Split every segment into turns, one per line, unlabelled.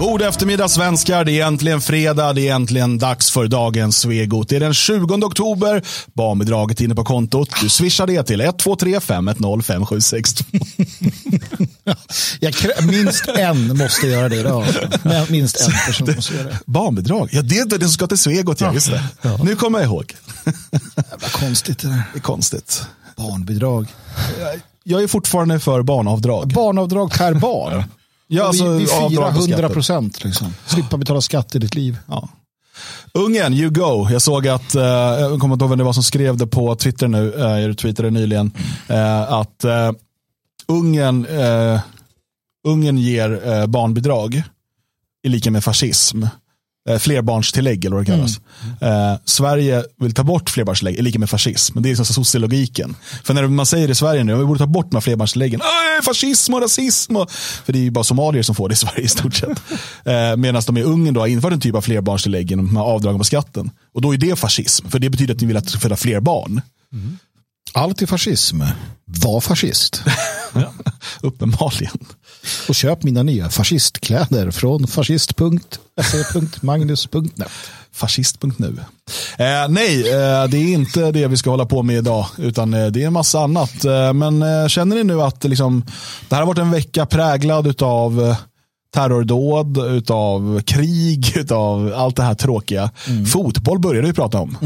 God eftermiddag svenskar. Det är äntligen fredag. Det är äntligen dags för dagens Svegot. Det är den 20 oktober. Barnbidraget är inne på kontot. Du swishar det till 123 510 5762.
Jag minst en måste göra det. Då. Men Minst en person måste göra det.
Barnbidrag? Ja, det är det som ska till Svegot. Ja, just det. Nu kommer jag ihåg.
Vad konstigt det där.
Det är konstigt.
Barnbidrag.
Jag är fortfarande för barnavdrag.
Barnavdrag per barn.
Ja, alltså,
vi, vi firar
på
100
skatten.
procent. Liksom. Slippa betala skatt i ditt liv.
Ja. Ungern, you go. Jag såg att, eh, jag kommer inte ihåg vem det var som skrev det på Twitter nu, eh, jag retweetade nyligen, eh, att eh, Ungern, eh, Ungern ger eh, barnbidrag i lika med fascism. Eh, flerbarnstillägg eller vad det kallas. Eh, Sverige vill ta bort flerbarnstillägg i lika med fascism. Det är liksom sociologiken. För när man säger i Sverige nu, vi borde ta bort de här flerbarnstilläggen. "Aj, Fascism och rasism. Och, för det är ju bara somalier som får det i Sverige i stort sett. Eh, Medan de i Ungern då har infört en typ av flerbarnstillägg genom de här avdragen på skatten. Och då är det fascism. För det betyder att ni vill att det ska föda fler barn.
Allt är fascism. Var fascist.
Uppenbarligen.
Och köp mina nya fascistkläder från fascist.se.magnus.net.
Fascist.nu. Eh, nej, eh, det är inte det vi ska hålla på med idag, utan eh, det är en massa annat. Eh, men eh, känner ni nu att liksom, det här har varit en vecka präglad av eh, terrordåd, utav krig, utav allt det här tråkiga. Fotboll började vi prata om.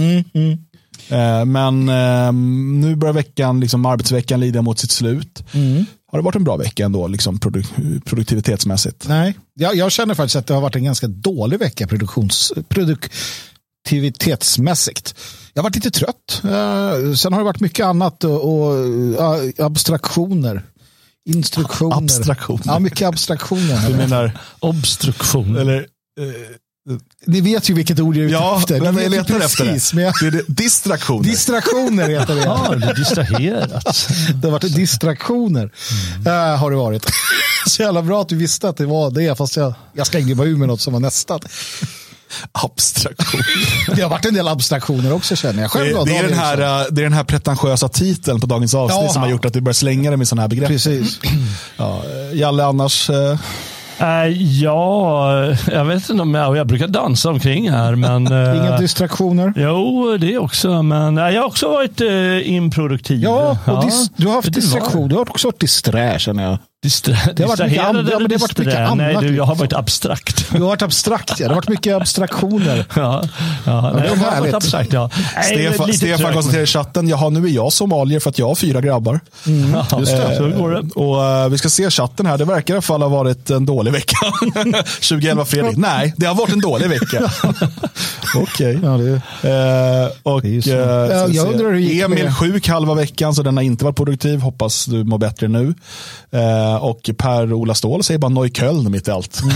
Eh, Men eh, nu börjar veckan, liksom arbetsveckan lida mot sitt slut. Har det varit en bra vecka ändå, liksom produk- produktivitetsmässigt?
Nej, jag, jag känner faktiskt att det har varit en ganska dålig vecka produktions, produktivitetsmässigt. Jag har varit lite trött. Eh, sen har det varit mycket annat och, och eh, abstraktioner. Instruktioner.
Abstraktioner.
Ja, mycket abstraktioner.
Du menar,
Obstruktion.
eller
Ni vet ju vilket ord jag är ute
Ja,
efter. Vet
jag letar efter
precis,
det.
Men jag,
Det är det- distraktioner.
distraktioner heter det.
Ja, du är distraherat.
Det har varit distraktioner. Eh, har det varit. Så jävla bra att du visste att det var det. Fast jag, jag ska inte ur med något som var nästan.
Abstraktion.
Det har varit en del abstraktioner också känner jag. Själv
Det,
då,
det, är den här, eh, det är den här pretentiösa titeln på dagens avsnitt
Ja.
som har gjort att du börjar slänga dig med sådana här begrepp.
Precis.
Ja, eh, Jalle, annars? eh,
Äh, ja, jag vet inte om jag, jag brukar dansa omkring här. Men, äh,
Inga distraktioner.
Jo, det också. Men äh, jag har också varit äh, improduktiv.
Ja, och dis, du har haft distraktion. Du har också varit disträ känner jag.
Distra,
Det har varit mycket
distraherad
an- ja,
eller
men det har varit mycket
disträ? Nej,
annat
du, jag har varit abstrakt.
Du har varit abstrakt. Ja. Det har varit mycket abstraktioner.
Ja, ja, nej,
är
jag har
härligt.
varit abstrakt. Ja. Nej,
Stefan,
lite
Stefan konstaterar i chatten, jaha nu är jag somalier för att jag har fyra grabbar.
men- Ja,
just det.
Så går det.
Och eh, vi ska se chatten här, det verkar i alla fall ha varit en dålig vecka. 2011 Fredrik, nej det har varit en dålig vecka. Okej.
Ja, det,
Eh, och,
Det
eh,
Ja,
ska
jag undrar hur det
Emil sjuk halva veckan så den har inte varit produktiv. Hoppas du mår bättre nu. Eh, och Per-Ola Ståhl säger bara Neukölln mitt i allt. Mm.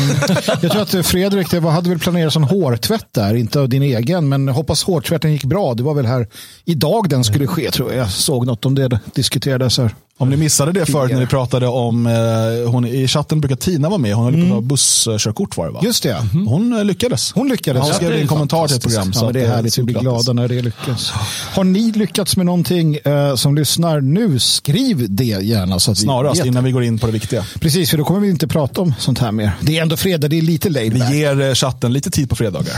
jag tror att eh, Fredrik det var, hade väl planerat en hårtvätt där, inte av din egen, men hoppas hårtvätten gick bra. Det var väl här idag den skulle ske tror jag. Jag såg något om det diskuterades här.
Om ni missade det förut när vi pratade om, eh, hon, i chatten brukar Tina vara med, hon höll på att busskörkort var det va?
Just det,
Hon eh, lyckades.
hon lyckades.
Hon skrev en kommentar till ett program.
Ja,
så
men det är
eh,
härligt, vi blir glada när det lyckas. Har ni lyckats med någonting eh, som lyssnar nu, skriv det gärna. Så att
Snarast
vi vet.
innan vi går in på det viktiga.
Precis, för då kommer vi inte prata om sånt här mer. Det är ändå fredag, det är lite laid.
Vi ger eh, chatten lite tid på fredagar.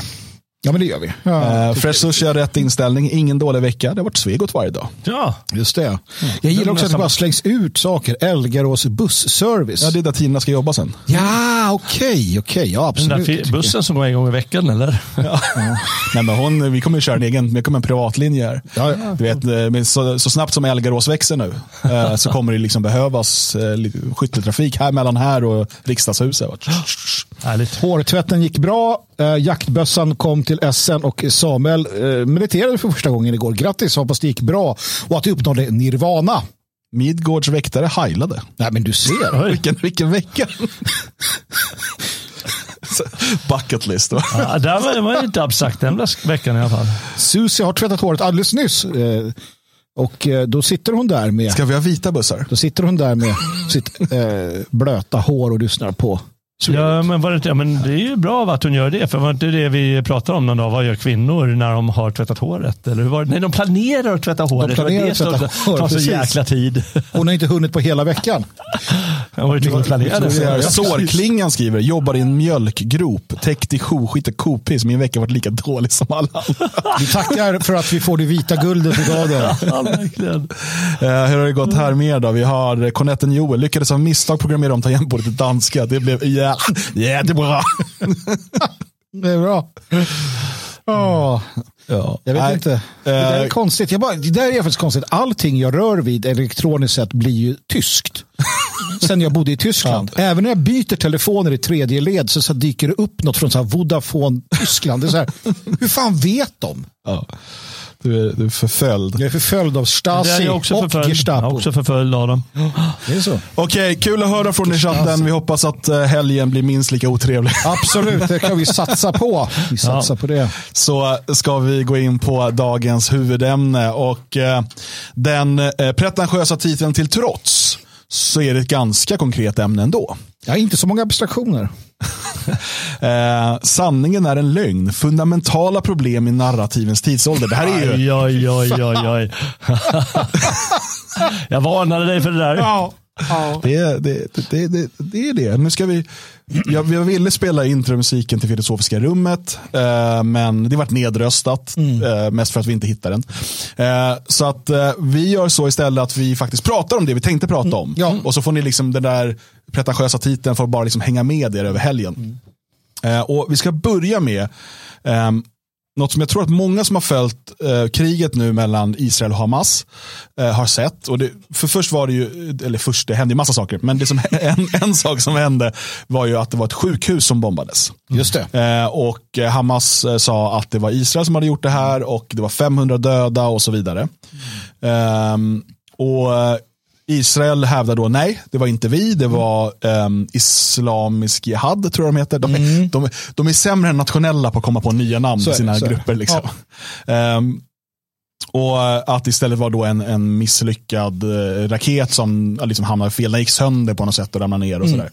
Ja, men det gör vi. Ja,
Eh, Fresh Sushi har rätt inställning, ingen dålig vecka. Det har varit Svegot varje dag.
Ja,
just det. Jag gillar också att det bara slängs ut saker. Elgarås bussservice.
Ja, det är där Tina ska jobba sen.
Ja, okej, okej. Ja,
den där bussen som går en gång i veckan eller?
Nej, men hon, vi kommer att köra en egen, vi kommer en privatlinje här.
Ja, ja.
Du vet, eh, men så, så snabbt som Elgarås växer nu eh, så kommer det liksom behövas eh, skytteltrafik här mellan här och riksdagshuset.
Härligt.
Hårtvätten gick bra. Eh, jaktbössan kom till SN och Samuel eh, mediterade för första gången igår. Grattis, hoppas det gick bra och att du uppnådde nirvana.
Midgårds väktare heilade.
Nej, men du ser.
Vilken, vilken vecka! Bucket list. Va?
Ja, där var det var inte abstrakt den veckan i alla fall.
Susie har tvättat håret alldeles nyss. Eh, och eh, då sitter hon där med,
Ska vi ha vita bussar?
då sitter hon där med sitt eh, blöta hår och lyssnar på.
Ja, men, var det, ja, men det är ju bra att hon gör det. För var det inte det vi pratade om någon dag? Vad gör kvinnor när de har tvättat håret? Eller hur var det? Nej, de planerar att tvätta håret.
planerar
det
att tvätta
det
håret,
tar så jäkla tid.
Hon har inte hunnit på hela veckan.
Var ju.
Sårklingan skriver, jobbar i en mjölkgrop, täckt i joskit och kopiss. Min vecka har varit lika dålig som alla andra.
Vi tackar för att vi får det vita guldet idag. Då.
Ja, verkligen.
Eh, hur har det gått här mer då? Vi har Cornetten Joel, lyckades av misstag programmera om tangentbordet till danska. Det blev ja, jättebra.
Det är bra. Åh,
Ja.
jag vet
Nej,
inte. Det där är
eh,
konstigt. Jag bara, det där är faktiskt konstigt. Allting jag rör vid elektroniskt sett blir ju tyskt. Sen jag bodde i Tyskland. Även när jag byter telefoner i tredje led så, så dyker det upp något från så här Vodafone Tyskland. Det är så här, hur fan vet de?
Ja. Du, är, du är förföljd.
Jag är förföljd av
Det är
Stasi
jag också
och
förföljd. Jag är
Gestapo.
också förföljd av dem.
Det är så.
Okej, kul att höra från er i chatten. Vi hoppas att eh, helgen blir minst lika otrevlig.
Absolut, det kan vi satsa på. Vi satsar på det.
så ska vi gå in på dagens huvudämne. Och eh, den eh, pretentiösa titeln till trots så är det ett ganska konkret ämne ändå.
Har inte så många abstraktioner.
Eh, sanningen är en lögn. Fundamentala problem i narrativens tidsålder. Det här är ju...
Oj, oj, oj, oj, oj. Jag varnade dig för det där.
Ja.
Det, det, det, det, det är det. Nu ska vi... Jag, jag ville spela intromusiken till Filosofiska rummet, eh, men det vart nedröstat. Eh, mest för att vi inte hittade den. Eh, så att eh, vi gör så istället att vi faktiskt pratar om det vi tänkte prata om.
Ja.
Och så får ni liksom den där pretentiösa titeln får bara liksom hänga med er över helgen. Eh, och Vi ska börja med ehm, något som jag tror att många som har följt eh, kriget nu mellan Israel och Hamas eh, har sett. Och det, för först var det ju, eller först, det hände ju massa saker, men det som, en, en sak som hände var ju att det var ett sjukhus som bombades.
Just det.
Eh, och eh, Hamas eh, sa att det var Israel som hade gjort det här och det var 500 döda och så vidare. Ehm, och eh, Israel hävdar då nej, det var inte vi, det var ehm, Islamisk Jihad tror jag de heter. De, är- de, de är sämre än nationella på att komma på nya namn i sina
det.
grupper. Liksom. Ehm, och eh, att istället var då en, en misslyckad eh, raket som liksom hamnade fel, den gick sönder på något sätt och ramlade ner och sådär.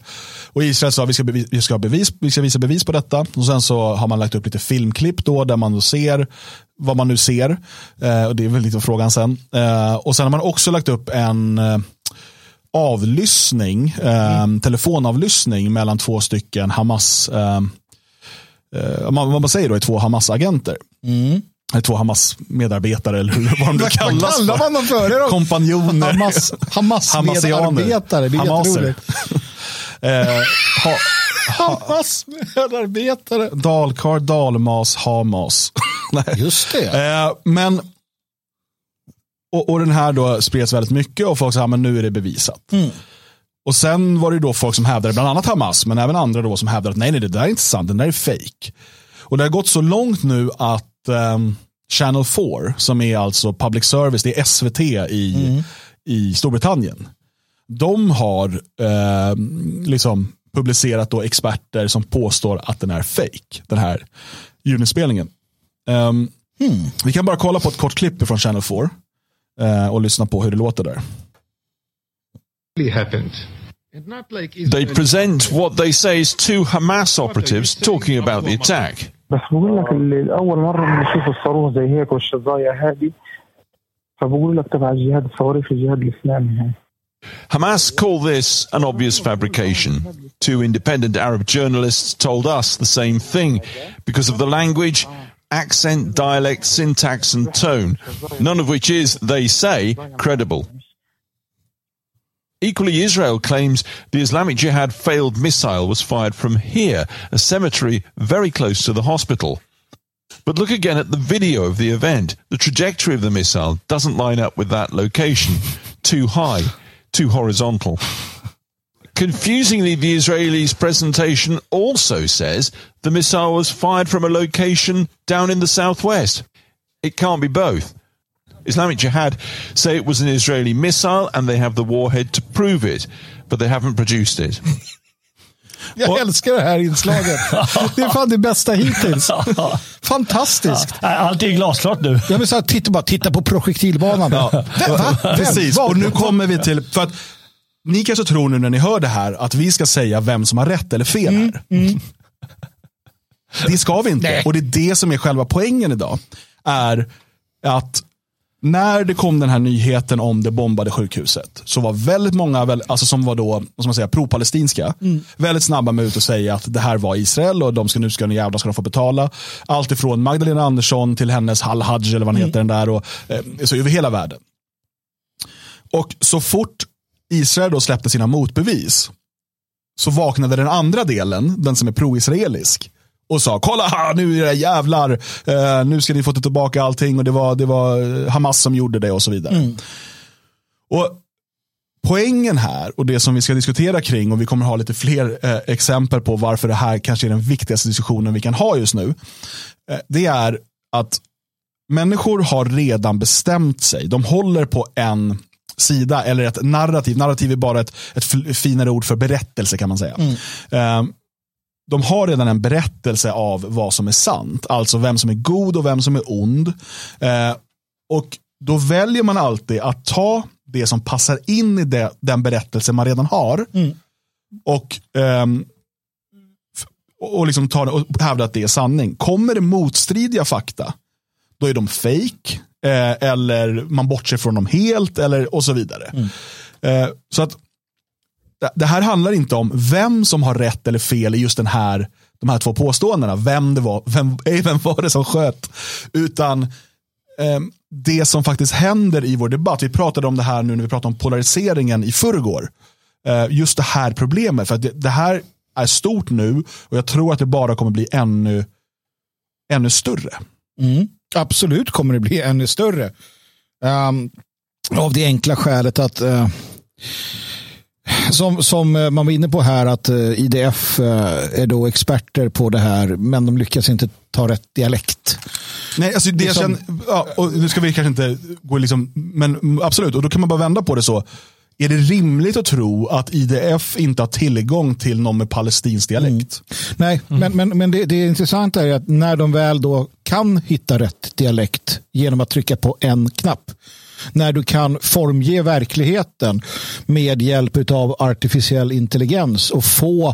Och Israel sa vi ska, bevis, vi, ska bevis, vi ska visa bevis på detta. Och sen så har man lagt upp lite filmklipp då där man då ser vad man nu ser. Eh, och det är väl lite frågan sen. Eh, och sen har man också lagt upp en eh, avlyssning, eh, telefonavlyssning mellan två stycken Hamas, eh, eh, vad vad man säger då är två Hamas-agenter. Eller två Hamas-medarbetare eller vad de nu
Vad
kallas
kallar
för.
man dem för?
Kompanjoner.
Hamas, Hamas-medarbetare. Det är
Hamaser.
jätteroligt.
Eh, ha,
Hamas-medarbetare.
Dalkar, Dalmas, Hamas.
Just det.
Eh, men och, och den här då spreds väldigt mycket och folk sa men nu är det bevisat. Och sen var det då folk som hävdade, bland annat Hamas, men även andra då som hävdade att nej, nej, det där är inte sant, den där är fake. Och det har gått så långt nu att ehm, Channel 4, som är alltså public service, det är SVT i, i Storbritannien De har ehm, liksom publicerat då experter som påstår att den är fake, den här ljudinspelningen. Ehm, Vi kan bara kolla på ett kort klipp från Channel 4 eh, och lyssna på hur det låter där.
really happened.
They present what they say is two Hamas operatives talking about the attack.
بس بقول لك اللي اول مره بنشوف الصاروخ زي هيك والشظايا هذه فبقول لك تبع الجهاد الصواريخ الجهاد الاسلامي هاي
Hamas call this an obvious fabrication. Two independent Arab journalists told us the same thing because of the language, accent, dialect, syntax, and tone, none of which is, they say, credible. Equally, Israel claims the Islamic Jihad failed missile was fired from here, a cemetery very close to the hospital. But look again at the video of the event. The trajectory of the missile doesn't line up with that location. Too high, too horizontal. Confusingly, the Israelis' presentation also says the missile was fired from a location down in the southwest. It can't be both. Islamic Jihad say it was an Israeli missile and they have the warhead to prove it, but they haven't produced it.
Jag älskar det här inslaget. Det är fan det bästa hittills. Fantastiskt.
Allt är glasklart nu.
Jag vill säga, titta, bara, titta på projektilbanan.
Ja,
Vem, va? Vem?
Precis, och nu kommer vi till, för att ni kanske tror nu när ni hör det här att vi ska säga vem som har rätt eller fel här. Det ska vi inte.
Nej.
Och det är det som är själva poängen idag. Är att när det kom den här nyheten om det bombade sjukhuset så var väldigt många alltså som var då ska man säga, pro-palestinska väldigt snabba med ut och säga att det här var Israel och de ska, nu ska ni jävlar ska de få betala. Allt ifrån Magdalena Andersson till hennes Hal-Haj eller vad han heter den där och eh, så över hela världen. Och så fort Israel då släppte sina motbevis så vaknade den andra delen, den som är pro-israelisk och sa kolla nu är det jävlar, eh, nu ska ni få ta tillbaka allting och det var, det var Hamas som gjorde det och så vidare. Och Poängen här och det som vi ska diskutera kring och vi kommer ha lite fler eh, exempel på varför det här kanske är den viktigaste diskussionen vi kan ha just nu. Eh, det är att människor har redan bestämt sig. De håller på en sida eller ett narrativ. Narrativ är bara ett, ett finare ord för berättelse kan man säga. Eh, de har redan en berättelse av vad som är sant. Alltså vem som är god och vem som är ond. Eh, och då väljer man alltid att ta det som passar in i det, den berättelse man redan har. Och, ehm, f- och, liksom ta och hävda att det är sanning. Kommer det motstridiga fakta, då är de fake eh, eller man bortser från dem helt eller och så vidare. Eh, så att det- det här handlar inte om vem som har rätt eller fel i just den här, de här två påståendena. Vem det var, vem, eh, vem var det som sköt? Utan eh, det som faktiskt händer i vår debatt. Vi pratade om det här nu när vi pratade om polariseringen i förrgår. Eh, just det här problemet. För att det, det här är stort nu och jag tror att det bara kommer bli ännu, ännu större.
Mm. Absolut kommer det bli ännu större. Um, av det enkla skälet att uh som, som eh, man var inne på här att eh, IDF eh, är då experter på det här men de lyckas inte ta rätt dialekt.
Nej, alltså det jag
Liksom-
känner, ja, och nu ska vi kanske inte gå liksom, men absolut, och då kan man bara vända på det så. Är det rimligt att tro att IDF inte har tillgång till någon med palestinsk dialekt?
Nej, men, men, men det, det intressanta är att när de väl då kan hitta rätt dialekt genom att trycka på en knapp. När du kan formge verkligheten med hjälp av artificiell intelligens och få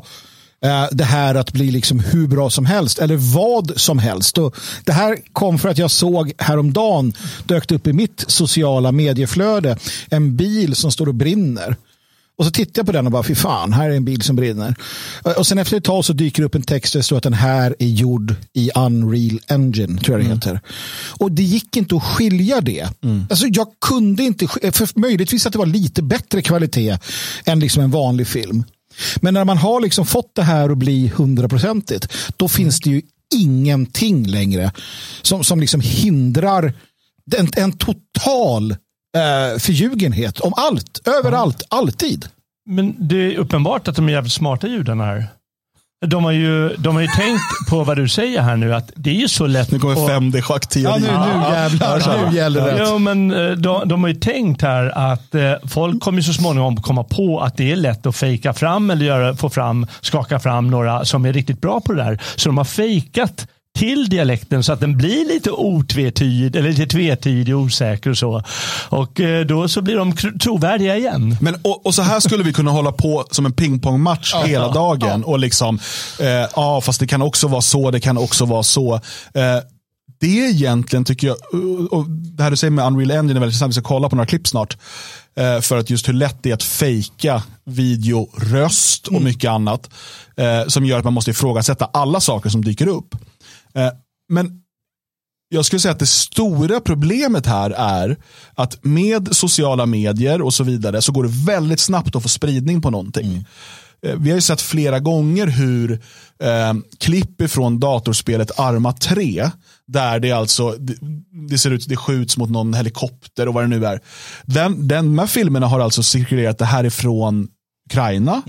eh, det här att bli liksom hur bra som helst eller vad som helst. Och det här kom för att jag såg häromdagen dök det upp i mitt sociala medieflöde en bil som står och brinner. Och så tittar jag på den och bara, fy fan, här är en bil som brinner. Och sen efter ett tag så dyker det upp en text där det står att den här är gjord i Unreal Engine, tror jag det heter. Och det gick inte att skilja det. Alltså jag kunde inte, sk- för möjligtvis att det var lite bättre kvalitet än liksom en vanlig film. Men när man har liksom fått det här att bli hundraprocentigt, då finns det ju ingenting längre som, som liksom hindrar en, en total eh, förljugenhet om allt, överallt, alltid.
Men det är uppenbart att de är jävligt smarta judarna här. De har ju, de har ju tänkt på vad du säger här nu, att det är ju så lätt
Nu kommer
att-
5D-schackteori.
Ja, nu, nu jävlar, nu gäller det.
Jo, men eh, de, de har ju tänkt här att eh, folk kommer så småningom komma på att det är lätt att fejka fram eller göra, få fram, skaka fram några som är riktigt bra på det där. Så de har fejkat till dialekten så att den blir lite otvetydig, eller lite tvetydig och osäker och så. Och eh, då så blir de trovärdiga igen.
Men, och, och så här skulle vi kunna hålla på som en pingpongmatch hela dagen. Och liksom, eh, ja fast det kan också vara så, det kan också vara så. Eh, det är egentligen, tycker jag, och- det här du säger med Unreal Engine är väldigt intressant, vi ska kolla på några klipp snart. Eh, för att just hur lätt det är att fejka video, röst och mycket annat. Eh, som gör att man måste ifrågasätta alla saker som dyker upp. Eh, men jag skulle säga att det stora problemet här är att med sociala medier och så vidare så går det väldigt snabbt att få spridning på någonting. Eh, Vi har ju sett flera gånger hur eh, klipp ifrån datorspelet Arma 3, där det alltså det, det ser ut det skjuts mot någon helikopter och vad det nu är. Den, den, de här filmerna har alltså cirkulerat det här ifrån Ukraina,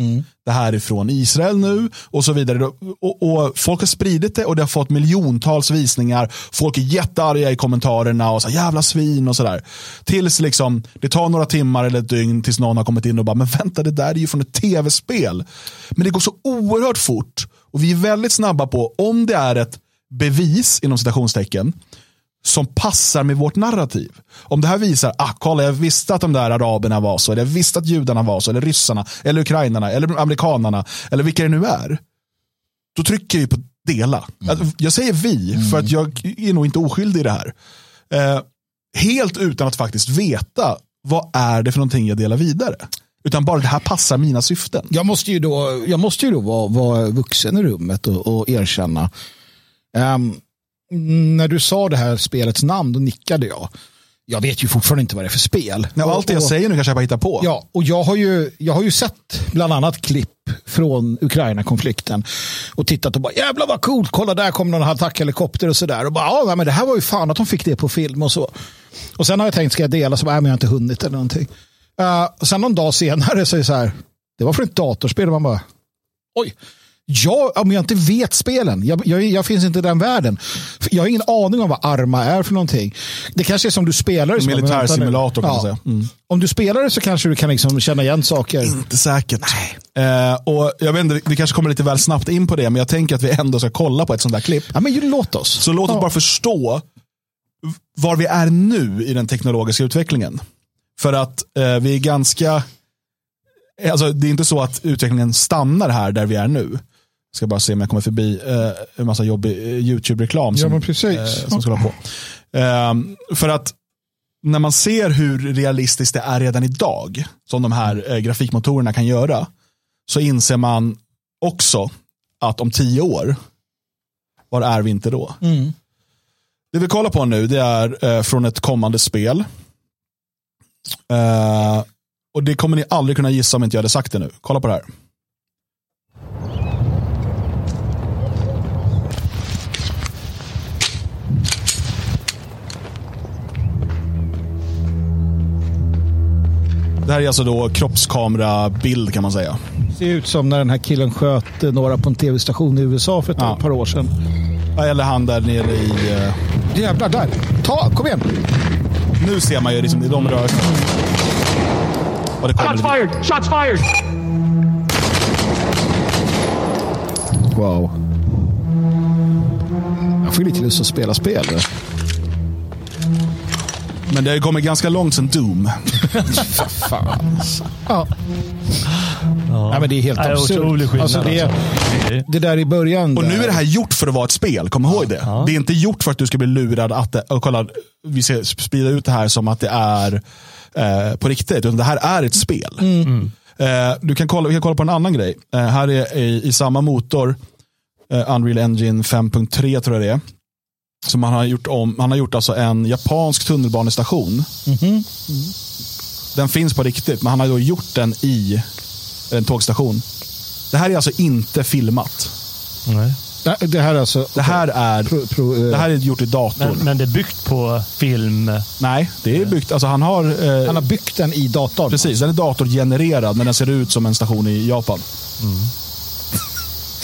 det här är från Israel nu och så vidare. Och, och Folk har spridit det och det har fått miljontals visningar. Folk är jättearga i kommentarerna och så här, jävla svin och sådär. Tills liksom, det tar några timmar eller ett dygn tills någon har kommit in och bara, men vänta det där är ju från ett tv-spel. Men det går så oerhört fort och vi är väldigt snabba på, om det är ett bevis inom citationstecken, som passar med vårt narrativ. Om det här visar, ah, kolla jag visste att de där araberna var så, eller jag visste att judarna var så, eller ryssarna, eller ukrainarna, eller amerikanarna, eller vilka det nu är. Då trycker vi på dela. Att- Jag säger vi, för att jag är nog inte oskyldig i det här. Eh, helt utan att faktiskt veta vad är det för någonting jag delar vidare. Utan bara det här passar mina syften.
Jag måste ju då, jag måste ju då vara, vara vuxen i rummet och, och erkänna. Ehm, när du sa det här spelets namn, då nickade jag. Jag vet ju fortfarande inte vad det är för spel.
Ja, allt det jag säger nu kanske jag bara hittar på.
Ja, och jag har, ju, jag har ju sett bland annat klipp från Ukraina-konflikten och tittat och bara jävlar vad coolt, kolla där kom någon attackhelikopter och sådär. Och bara ja, men det här var ju fan att de fick det på film och så. Och sen har jag tänkt, ska jag dela? Så bara, nej, men jag har inte hunnit eller någonting. Uh, och sen någon dag senare så är det så här, det var från ett datorspel och man bara, oj. Ja, om jag inte vet spelen. Jag, jag, jag finns inte i den världen. Jag har ingen aning om vad Arma är för någonting. Det kanske är som du spelar det. som-
Militär
vänta nu.
simulator kan man säga. Mm.
Om du spelar det så kanske du kan liksom känna igen saker.
Inte säkert. Eh, och jag vet inte, vi kanske kommer lite väl snabbt in på det, men jag tänker att vi ändå ska kolla på ett sånt där klipp.
Ja, men låt oss.
Så låt oss
Ja.
bara förstå var vi är nu i den teknologiska utvecklingen. För att eh, vi är ganska, alltså det är inte så att utvecklingen stannar här där vi är nu. Ska bara se om jag kommer förbi eh, en massa jobbig eh, YouTube-reklam
Ja,
som,
precis.
eh, som ska hålla på. Ehm, för att när man ser hur realistiskt det är redan idag, som de här eh, grafikmotorerna kan göra, så inser man också att om tio år, var är vi inte då?
Mm.
Det vi kollar på nu det är eh, från ett kommande spel. Eh, och det kommer ni aldrig kunna gissa om inte jag hade sagt det nu. Kolla på det här. Det här är alltså då kroppskamerabild kan man säga.
ser ut som när den här killen sköt eh, några på en tv-station i USA för ett
Ja.
par år sedan.
Ja, Eller han där nere i... eh,
Jävlar, där. Ta, kom igen.
Nu ser man ju liksom, de rör sig. Det
Shots fired! Shots fired!
Wow. Jag får ju lite lust att spela spel.
Men det har kommit ganska långt sedan Doom.
Fan. Ja. Nej, men det är helt
Nej,
absurt.
skillnad,
Alltså, det,
alltså.
det där i början.
Och nu
där-
är det här gjort för att vara ett spel, kom ihåg det. Det är inte gjort för att du ska bli lurad att det, och kolla, vi ska sprida ut det här som att det är eh, på riktigt. Utan det här är ett spel. Eh, du kan kolla, vi kan kolla på en annan grej. Eh, här är i, i samma motor, eh, Unreal Engine 5.3 tror jag det är. Som han har gjort om, han har gjort alltså en japansk tunnelbanestation. Den finns på riktigt, men han har då gjort den i en tågstation. Det här är alltså inte filmat.
Nej.
Det här är alltså.
Det här är,
Pro, pro, eh,
det här är gjort i datorn.
Men, men det är byggt på film.
Nej, det är byggt. Alltså han har, eh,
han har byggt den i datorn.
precis, den är datorgenererad men den ser ut som en station i Japan.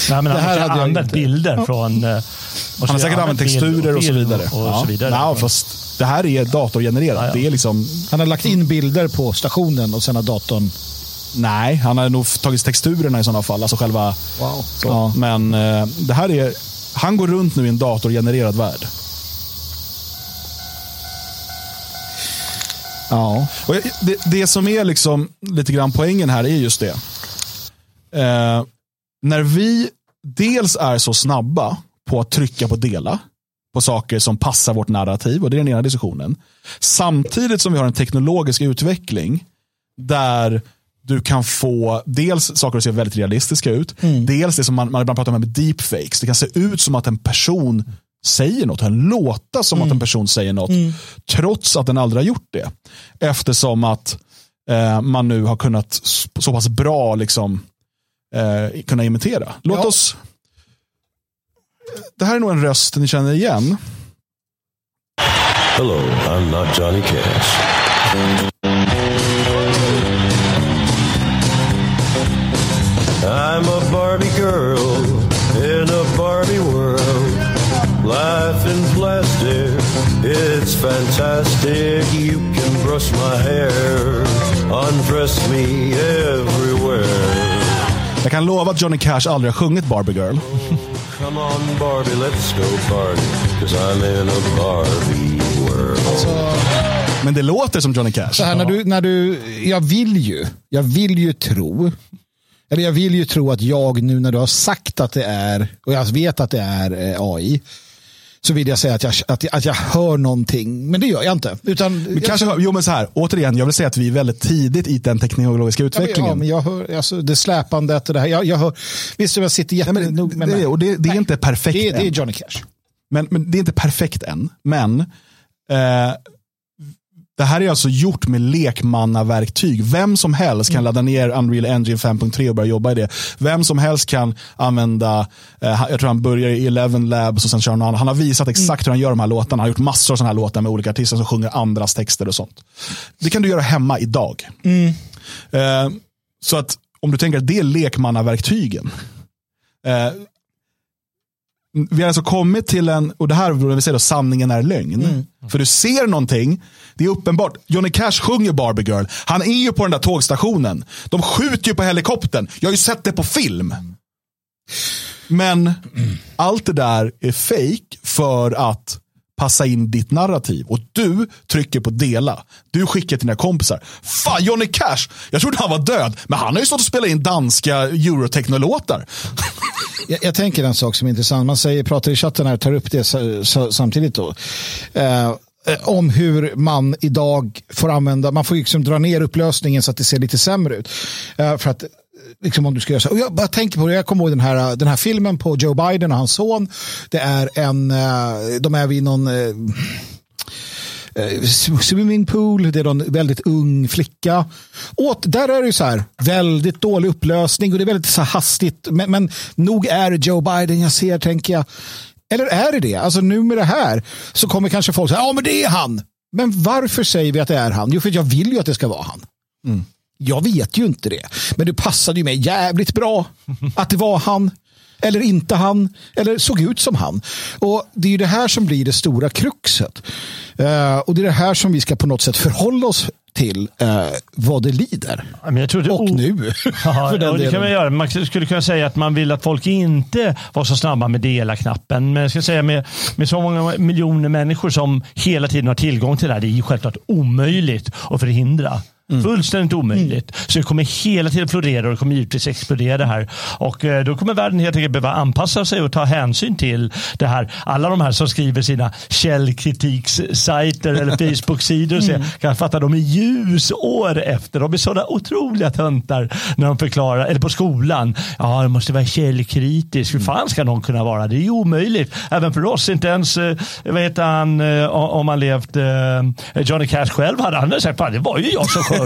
Nej, men
Det
han
här
har
hade jag
använt
inte.
bilder från... eh, och
Han har
så
säkert använt texturer och så
film
vidare.
Och
ja.
så vidare.
Ja, fast det här är datorgenererat.
Ja, ja.
Det är liksom,
Han har lagt in bilder på stationen och sen har datorn.
nej, han har nog tagit texturerna i sådana fall. Alltså själva,
Wow.
ja, men eh, det här är, han går runt nu i en datorgenererad värld.
Ja.
Och det, det som är liksom lite grann poängen här är just det. Eh, när vi dels är så snabba på att trycka på dela på saker som passar vårt narrativ, och det är den ena diskussionen. Samtidigt som vi har en teknologisk utveckling där du kan få dels saker att se väldigt realistiska ut, dels det som man, man ibland pratar om med deepfakes. Det kan se ut som att en person säger något, kan låta som att en person säger något, trots att den aldrig har gjort det. Eftersom att eh, man nu har kunnat så pass bra liksom, eh, kunna imitera. Låt
Ja.
oss... Det här är nog en röst ni känner igen.
Hello, I'm not Johnny Cash. I'm a Barbie girl in a Barbie world. Life in plastic, it's fantastic. You can brush my hair, undress me everywhere.
Jag kan lova att Johnny Cash aldrig har sjungit Barbie Girl.
Come on, Barbie, let's go party. Cause I'm in a Barbie world.
Men det låter som Johnny Cash.
Så här, när du, när du, jag vill ju, jag vill ju tro, eller jag vill ju tro att jag nu när du har sagt att det är, och jag vet att det är eh, AI, så vill jag säga att jag, att, jag, att jag hör någonting. Men det gör jag inte. Utan,
Men kanske, jo men så här, återigen, jag vill säga att vi är väldigt tidigt i den teknologiska
Ja, men-
utvecklingen.
Ja, men jag hör alltså, det släpandet och det här. Jag, jag hör, visst, jag sitter
Nej,
jättenoga med
det, och det, det är inte perfekt
det, det är
än.
Johnny Cash.
Men, men det är inte perfekt än. Men eh, det här är alltså gjort med lekmannaverktyg. Vem som helst kan ladda ner Unreal Engine 5.3 och börja jobba i det. Vem som helst kan använda, eh, jag tror han börjar i Eleven Labs och sen kör han någon annan. Han har visat exakt hur han gör de här låtarna. Han har gjort massor av sådana här låtar med olika artister som sjunger andras texter och sånt. Det kan du göra hemma idag. Eh, så att om du tänker att det är lekmannaverktygen. Eh, vi har alltså kommit till en, och det här vill vi säga då, sanningen är lögn. För du ser någonting, det är uppenbart. Johnny Cash sjunger Barbie Girl. Han är ju på den där tågstationen. De skjuter ju på helikoptern. Jag har ju sett det på film. Men allt det där är fake för att passa in ditt narrativ. Och du trycker på dela. Du skickar till dina kompisar. Fan, Johnny Cash! Jag trodde han var död, men han har ju stått och spelat in danska eurotechnolåtar.
Jag, jag tänker en sak som är intressant. Man säger, pratar i chatten här, tar upp det så, så, samtidigt då. Eh, eh, om hur man idag får använda, man får liksom dra ner upplösningen så att det ser lite sämre ut. Eh, för att Liksom om du ska göra så. Och jag bara tänker på det, jag kommer ihåg den här, den här filmen på Joe Biden och hans son. Det är en, eh, de är vid någon eh, eh, swimmingpool, det är någon väldigt ung flicka. Och där är det ju så här, väldigt dålig upplösning och det är väldigt så här hastigt. Men, men nog är det Joe Biden jag ser, tänker jag. Eller är det det? Alltså nu med det här så kommer kanske folk säga, ja men det är han. Men varför säger vi att det är han? Jo, för jag vill ju att det ska vara han. Mm. Jag vet ju inte det. Men det passade ju mig jävligt bra att det var han. Eller inte han. Eller såg ut som han. Och det är ju det här som blir det stora kruxet. Eh, och det är det här som vi ska på något sätt förhålla oss till eh, vad det lider.
Men jag tror det
Och nu.
Och det kan
delen.
man göra. Man skulle kunna säga att man vill att folk inte var så snabba med dela-knappen. Men jag ska säga med, med så många miljoner människor som hela tiden har tillgång till det här. Det är ju självklart omöjligt att förhindra. Fullständigt omöjligt. Så det kommer hela tiden florera och det kommer givetvis explodera här. Och eh, då kommer världen helt enkelt behöva anpassa sig och ta hänsyn till det här. Alla de här som skriver sina källkritikssajter eller Facebook-sidor. Mm. Kan fatta, de är ljusår efter. De är sådana otroliga töntar när de förklarar, eller på skolan. Ja, det måste vara källkritisk. Hur fan ska någon kunna vara? Det är ju omöjligt. Även för oss. Inte ens, eh, vad heter han, eh, om han levt, Johnny Cash själv hade han sagt, fan det var ju jag som sjöng.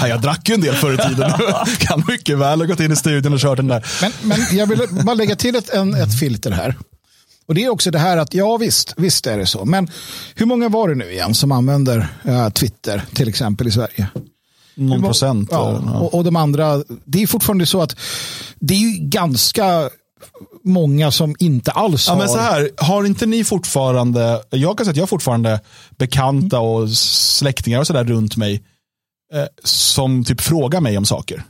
Ja, jag drack ju en del förr i tiden. kan mycket väl ha gått in i studion och kört den där.
Men, men jag vill bara lägga till ett, en, ett filter här. Och det är också det här att, ja visst, visst är det så. Men hur många var det nu igen som använder eh, Twitter till exempel i Sverige?
Någon procent.
Ja,
ja.
och, och de andra, det är fortfarande så att det är ju ganska många som inte alls
Ja,
har...
men så här, har inte ni fortfarande, jag kan säga att jag har fortfarande bekanta och släktingar och sådär runt mig eh, som typ frågar mig om saker.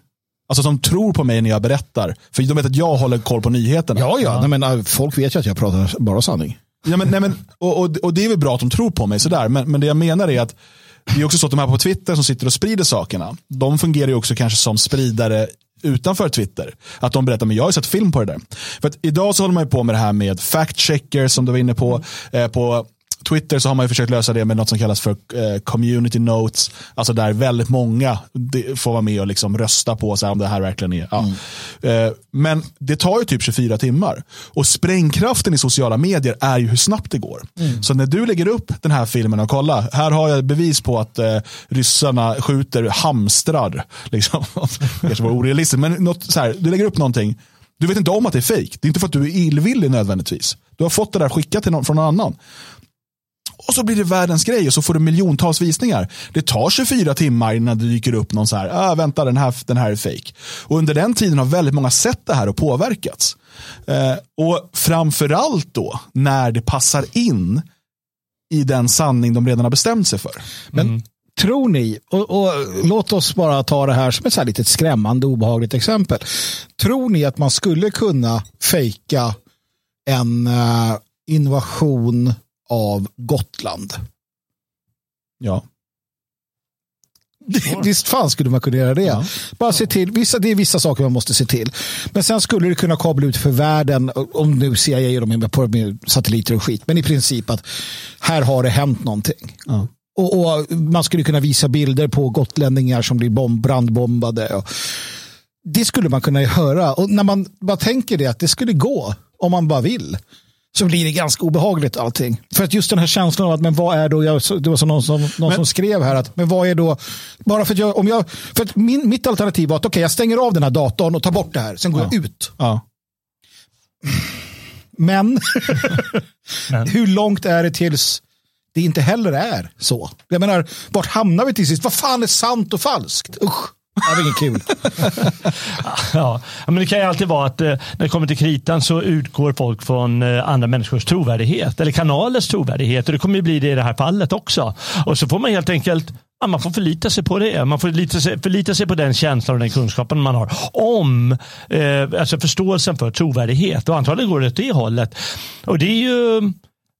Alltså som tror på mig när jag berättar. För de vet att jag håller koll på nyheterna.
Ja, ja, Nej, men, äh, folk vet ju att jag pratar bara sanning.
Ja, men, nej, men, och, och, och det är väl bra att de tror på mig sådär. Men, men det jag menar är att det är också så att de här på Twitter som sitter och sprider sakerna. De fungerar ju också kanske som spridare utanför Twitter. Att de berättar, men jag har ju sett film på det där. För att idag så håller man ju på med det här med fact checkers som du var inne på. Eh, på Twitter så har man försökt lösa det med något som kallas för eh, community notes. Alltså där väldigt många får vara med och liksom rösta på så här, om det här verkligen är. Ja. Eh, men det tar ju typ 24 timmar. Och sprängkraften i sociala medier är ju hur snabbt det går. Så när du lägger upp den här filmen och kolla, här har jag bevis på att eh, ryssarna skjuter hamstrar. Liksom. kanske var orealistiskt, men något, så här, du lägger upp någonting. Du vet inte om att det är fake. Det är inte för att du är illvillig nödvändigtvis. Du har fått det där skickat till någon, från någon annan. Och så blir det världens grej och så får du miljontals visningar. Det tar 24 timmar innan det dyker upp någon så här, ah, vänta den här, den här är fake. Och under den tiden har väldigt många sett det här och påverkats. Eh, och framförallt då när det passar in i den sanning de redan har bestämt sig för.
Men tror ni, och, och låt oss bara ta det här som ett så här litet skrämmande obehagligt exempel. Tror ni att man skulle kunna fejka en eh, invasion av Gotland?
Ja.
Visst fan skulle man kunna göra det. Bara se till, vissa, det är vissa saker man måste se till. Men sen skulle det kunna kabla ut för världen, om nu CIA och de är med på med satelliter och skit, men i princip att här har det hänt någonting. Och, och Man skulle kunna visa bilder på gotlänningar som blir bomb, brandbombade. Och det skulle man kunna höra. Och när man bara tänker det, att det skulle gå om man bara vill så blir det ganska obehagligt allting. För att just den här känslan av att, men vad är då, jag, det var så någon, som, någon
Men-
som skrev här att, men vad är då, bara för att jag, om jag, för att min, mitt alternativ var att okej, jag stänger av den här datorn och tar bort det här, sen går jag ut.
Ja.
Men,
Men.
hur långt är det tills det inte heller är så? Jag menar, vart hamnar vi till sist? Vad fan är sant och falskt? Usch, det är inget kul.
Ja, men det kan ju alltid vara att eh, när det kommer till kritan så utgår folk från eh, andra människors trovärdighet eller kanalers trovärdighet och det kommer ju bli det i det här fallet också. Och så får man helt enkelt Ja, man får förlita sig på det. Man får förlita sig, förlita sig på den känslan och den kunskapen man har om eh, alltså förståelsen för trovärdighet. Och antagligen går det åt det hållet. Och det är ju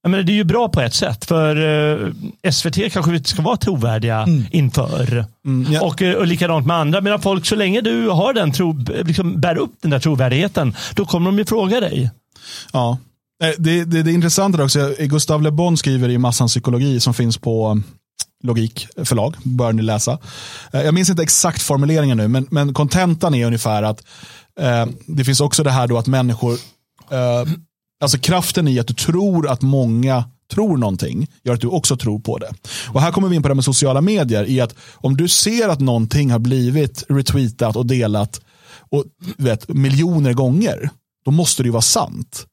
jag menar, det är ju bra på ett sätt. För eh, SVT kanske inte ska vara trovärdiga inför.
ja.
Och, eh, och likadant med andra. Medan folk, så länge du har den tro, liksom bär upp den där trovärdigheten, då kommer de ju fråga dig.
Ja. Eh, Det, det, det är intressant också, Gustav Le Bon skriver i Massan psykologi som finns på Logik förlag, bör ni läsa. Jag minns inte exakt formuleringen nu, men, men kontentan är ungefär att eh, det finns också det här då att människor, eh, alltså kraften i att du tror att många tror någonting gör att du också tror på det. Och här kommer vi in på det med sociala medier i att om du ser att någonting har blivit retweetat och delat och vet, miljoner gånger, då måste det ju vara sant.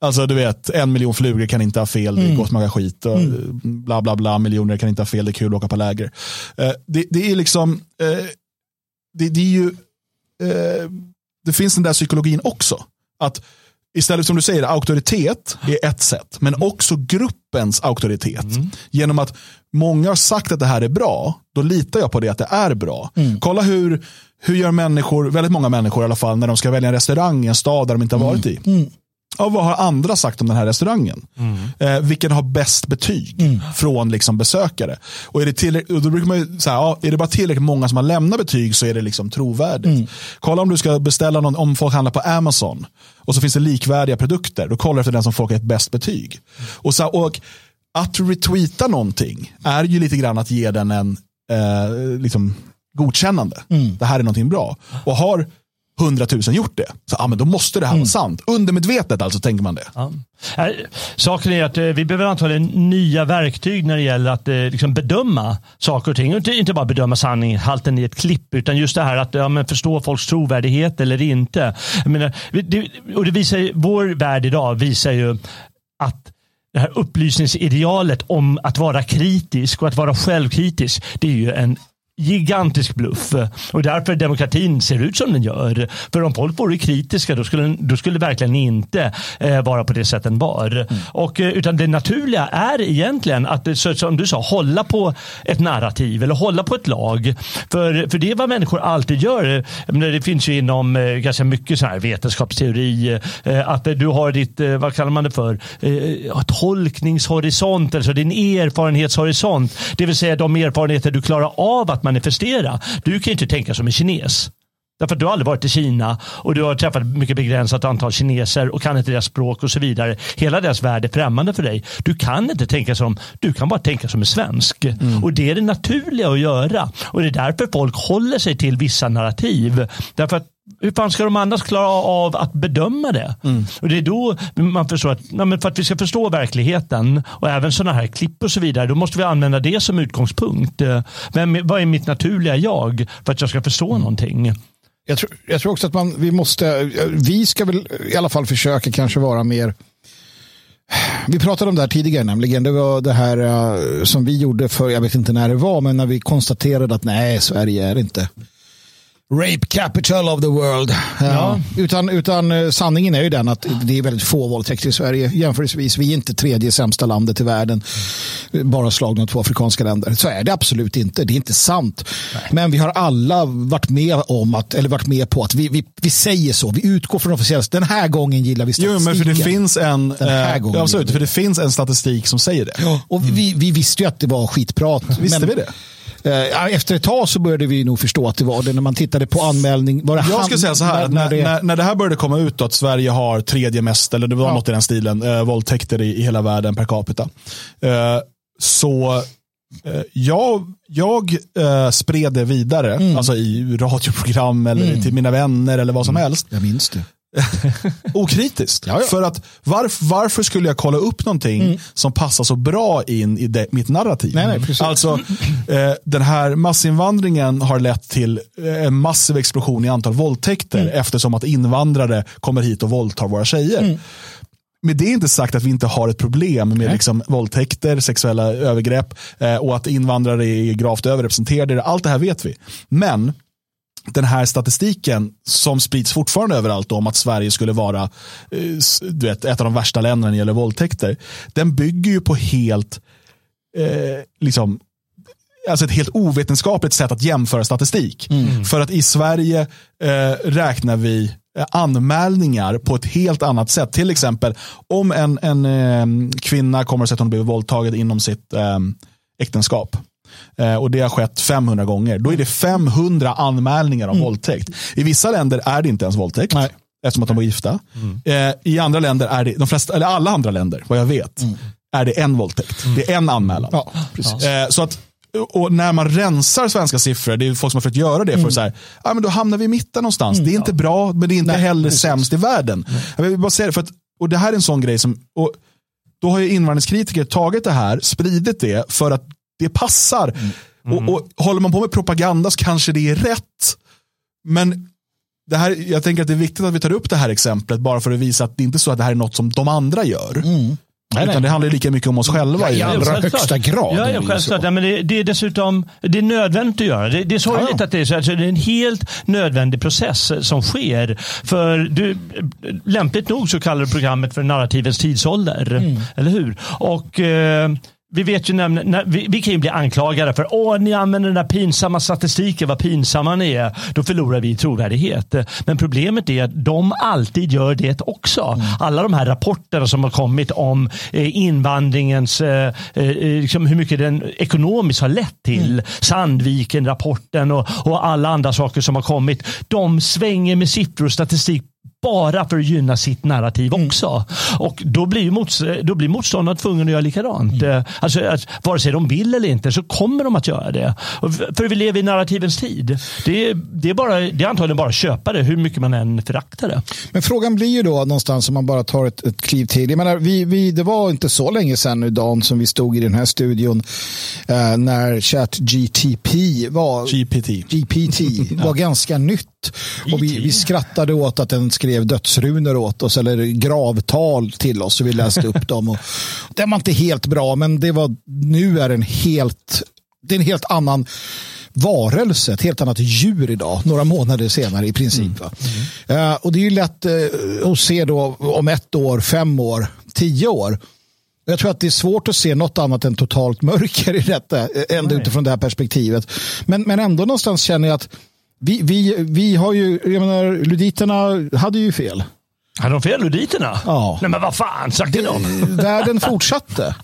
Alltså du vet, en miljon flugor kan inte ha fel, det är gott smakar skit. Och Bla bla bla, miljoner kan inte ha fel, det är kul att åka på läger. Eh, det, det är liksom, eh, det, det är ju, eh, det finns den där psykologin också. Att istället som du säger, auktoritet är ett sätt, men också gruppens auktoritet. Genom att många har sagt att det här är bra, då litar jag på det att det är bra. Kolla hur, hur gör människor, väldigt många människor i alla fall, när de ska välja en restaurang i en stad där de inte har varit i. Ja, vad har andra sagt om den här restaurangen? Eh, vilken har bäst betyg från liksom besökare? Och, är det då brukar man ju säga, ja, är det bara tillräckligt många som har lämnat betyg så är det liksom trovärdigt. Kolla om du ska beställa någon, om folk handlar på Amazon och så finns det likvärdiga produkter, då kollar du efter den som folk har ett bäst betyg. Och, så, och att retweeta någonting är ju lite grann att ge den en eh, liksom, godkännande. Det här är någonting bra. Och har 100 000 gjort det, så ah, men då måste det här vara sant. Undermedvetet alltså tänker man det.
Ja. Äh, Saken är att eh, vi behöver antagligen nya verktyg när det gäller att eh, liksom bedöma saker och ting. Och Inte, inte bara bedöma sanningshalten i ett klipp utan just det här att ja, men förstå folks trovärdighet eller inte. Jag menar, det, och det visar, vår värld idag visar ju att det här upplysningsidealet om att vara kritisk och att vara självkritisk, det är ju en gigantisk bluff. Och därför demokratin ser ut som den gör. För om folk vore kritiska då skulle, då skulle det verkligen inte eh, vara på det sätt den var. Och, eh, utan det naturliga är egentligen att, det- så, som du sa, hålla på ett narrativ eller hålla på ett lag. För, för det är vad människor alltid gör. Menar, Det finns ju inom eh, ganska mycket så här vetenskapsteori eh, att eh, du har ditt, eh, vad kallar man det för, eh, tolkningshorisont, alltså din erfarenhetshorisont. Det vill säga de erfarenheter du klarar av att manifestera. Du kan ju inte tänka som en kines. Därför att du har aldrig varit i Kina och du har träffat mycket begränsat antal kineser och kan inte deras språk och så vidare. Hela deras värld är främmande för dig. Du kan inte tänka som, du kan bara tänka som en svensk. Och det är det naturliga att göra. Och det är därför folk håller sig till vissa narrativ. Därför att hur fan ska de annars klara av att bedöma det? Och det är då man förstår att för att vi ska förstå verkligheten och även sådana här klipp och så vidare, då måste vi använda det som utgångspunkt. Vem, vad är mitt naturliga jag för att jag ska förstå någonting?
Jag tror, jag tror också att man, vi måste, vi ska väl i alla fall försöka kanske vara mer vi pratade om det här tidigare nämligen. Det var det här eh, som vi gjorde för, jag vet inte när det var, men när vi konstaterade att nej, Sverige är inte rape capital of the world. Ja. Utan, utan eh, sanningen är ju den att det är väldigt få våldtäkter i Sverige. Jämförelsevis, vi är inte tredje sämsta landet i världen. Bara slagna av två afrikanska länder. Så är det absolut inte. Det är inte sant. Men vi har alla varit med om att, eller varit med på att vi, vi, vi säger så. Vi utgår från officiellt. Den här gången gillar vi
Jo,
statistiken.
men för det finns en,
Den här
eh,
gången
ja, absolut, för det finns en statistik som säger det.
Och vi, vi visste ju att det var skitprat.
Visste
men,
vi det?
Eh, Efter ett tag så började vi nog förstå att det var det när man tittade på anmälning. Var det
Jag
han-
ska säga så här, att när,
det-
när, när det här började komma ut då, att Sverige har tredje mest, eller det var
Ja.
något i den stilen, eh, våldtäkter i, i hela världen per capita. Eh, så eh, jag, jag eh, spred det vidare,
Mm.
alltså i radioprogram eller till mina vänner eller vad som helst.
Jag minns det.
Okritiskt.
Ja, ja.
För att varf, varför skulle jag kolla upp någonting som passar så bra in i det, mitt narrativ?
Nej, nej, precis.
Alltså, eh, den här massinvandringen har lett till eh, en massiv explosion i antal våldtäkter
Mm.
eftersom att invandrare kommer hit och våldtar våra tjejer.
Mm.
Med det är inte sagt att vi inte har ett problem med liksom våldtäkter, sexuella övergrepp eh, och att invandrare är gravt överrepresenterade. Allt det här vet vi. Men den här statistiken som sprids fortfarande överallt om att Sverige skulle vara eh, du vet, ett av de värsta länderna när det gäller våldtäkter. Den bygger ju på helt eh, liksom, alltså ett helt ovetenskapligt sätt att jämföra statistik. För att i Sverige eh, räknar vi eh, anmälningar på ett helt annat sätt. Till exempel om en, en eh, kvinna kommer att säga att hon blivit våldtagen inom sitt eh, äktenskap. Eh, och det har skett 500 gånger. Då är det 500 anmälningar om våldtäkt. I vissa länder är det inte ens våldtäkt.
Nej.
Eftersom att de var gifta. Eh, I andra länder är det, de flesta, eller alla andra länder, vad jag vet, är det en våldtäkt. Det är en anmälan.
Ja.
Eh, så att, och när man rensar svenska siffror, det är folk som har försökt göra det, för så här, ja, men då hamnar vi i mitten någonstans. Det är inte bra, men det är inte
Nej,
heller
precis.
sämst i världen. Jag vill bara säga det, för att, och det här är en sån grej som, och då har ju invandringskritiker tagit det här, spridit det för att det passar. Och, och håller man på med propaganda så kanske det är rätt. Men det här, jag tänker att det är viktigt att vi tar upp det här exemplet bara för att visa att det inte är så att det här är något som de andra gör.
Nej,
Utan
nej.
det handlar lika mycket om oss själva.
i
i-
allra
självklart.
högsta grad
Ja, ja självklart. Ja, men det, det är dessutom det är nödvändigt att göra. Det, det är sorgligt
Ja, ja.
att det är så. Alltså, det är en helt nödvändig process som sker. För du, lämpligt nog så kallar du programmet för narrativens tidsålder.
Mm.
Eller hur? Och eh, vi vet ju nämligen, när, vi, vi kan ju bli anklagade för åh, ni använder den där pinsamma statistiken, vad pinsamma ni är. Då förlorar vi trovärdighet. Men problemet är att de alltid gör det också. Alla de här rapporterna som har kommit om eh, invandringens, eh, eh, liksom hur mycket den ekonomiskt har lett till. Sandviken-rapporten och, och alla andra saker som har kommit. De svänger med siffror och statistik bara för att gynna sitt narrativ också. Och då blir, ju mots då blir motståndarna tvungna att göra likadant. Eh, Alltså, att, vare sig de vill eller inte så kommer de att göra det. För vi lever i narrativens tid. Det är, det, är bara, det är antagligen bara att köpa det hur mycket man än föraktar det.
Men frågan blir ju då någonstans om man bara tar ett, ett kliv till. Jag menar, vi, vi, det var inte så länge sedan nu Dan som vi stod i den här studion eh, när ChatGTP var
GPT.
GPT var ganska nytt. Och vi, vi skrattade åt att den skrev dödsrunor åt oss eller gravtal till oss och vi läste upp dem. Och den var inte helt bra men det var, nu är den helt, det är en helt annan varelse, ett helt annat djur idag, några månader senare i princip. Va? Eh, och det är ju lätt eh, att se då om ett år, fem år, tio år. Jag tror att det är svårt att se något annat än totalt mörker i detta, eh, ändå utifrån det här perspektivet. Men, men ändå någonstans känner jag att vi, vi, vi har ju, jag menar, luditerna hade ju fel.
Hade de fel luditerna?
Ja.
Nej men vad fan, sagt dem.
Världen fortsatte.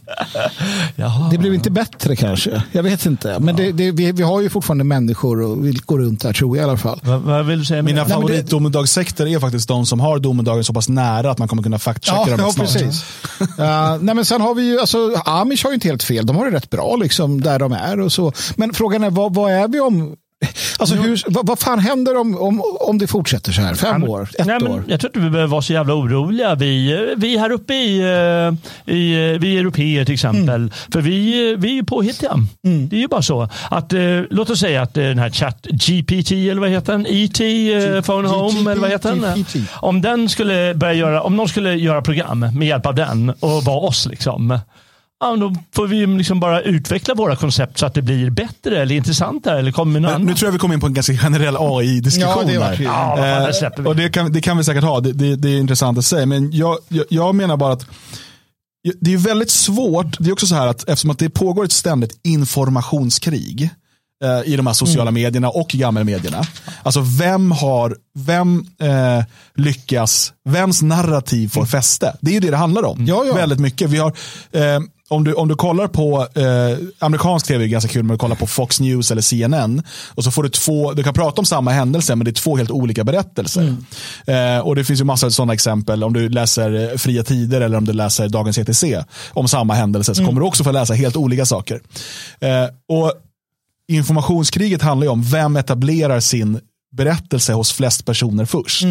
Jaha.
Det blev inte bättre kanske. Jag vet inte. Men det, det, vi, vi har ju fortfarande människor och vi går runt där tror jag i alla fall.
Vad, vad vill du säga?
Mina favoritdomedagssekter är faktiskt de som har domedagen så pass nära att man kommer kunna fact-checka
Ja,
dem
ja
snart.
precis. Uh, nej, men sen har vi ju, alltså, Amish har ju inte helt fel. De har det rätt bra liksom, där de är och så. Men frågan är, vad, vad är vi om? Alltså, hur, vad, vad fan händer om, om, om det fortsätter så här? Fem år? Ett
Nej, men
år?
Jag tror inte vi behöver vara så jävla oroliga. Vi, vi här uppe i, eh, i eh, vi europeer till exempel.
Mm.
För vi, vi är ju påhittiga. Det är ju bara så. Att, eh, låt oss säga att eh, den här chat GPT eller vad heter den? ET, eh, Phone Home eller vad heter den? Om den skulle börja göra, om någon skulle göra program med hjälp av den och vara oss liksom. Ja, då får vi liksom bara utveckla våra koncept så att det blir bättre eller intressantare eller kommer
Men Nu tror jag vi kommer in på en ganska generell AI-diskussion.
Ja, det.
Ja, fan, det
Eh, och det kan, det kan vi säkert ha, det, det, det är intressant att säga. Men jag, jag, jag menar bara att det är väldigt svårt, det är också så här att eftersom att det pågår ett ständigt informationskrig eh, i de här sociala medierna och gammelmedierna. Alltså vem har, vem eh, lyckas, vems narrativ får fäste? Det är ju det det handlar om.
Ja, ja.
Väldigt mycket. Vi har, eh, om du, om du kollar på eh, amerikansk tv är ganska kul med att kolla på Fox News eller CNN. Och så får du två, du kan prata om samma händelse men det är två helt olika berättelser. Eh, och det finns ju massor av sådana exempel. Om du läser eh, Fria Tider eller om du läser Dagens ETC om samma händelse så kommer du också få läsa helt olika saker. Eh, och informationskriget handlar ju om vem etablerar sin berättelse hos flest personer först.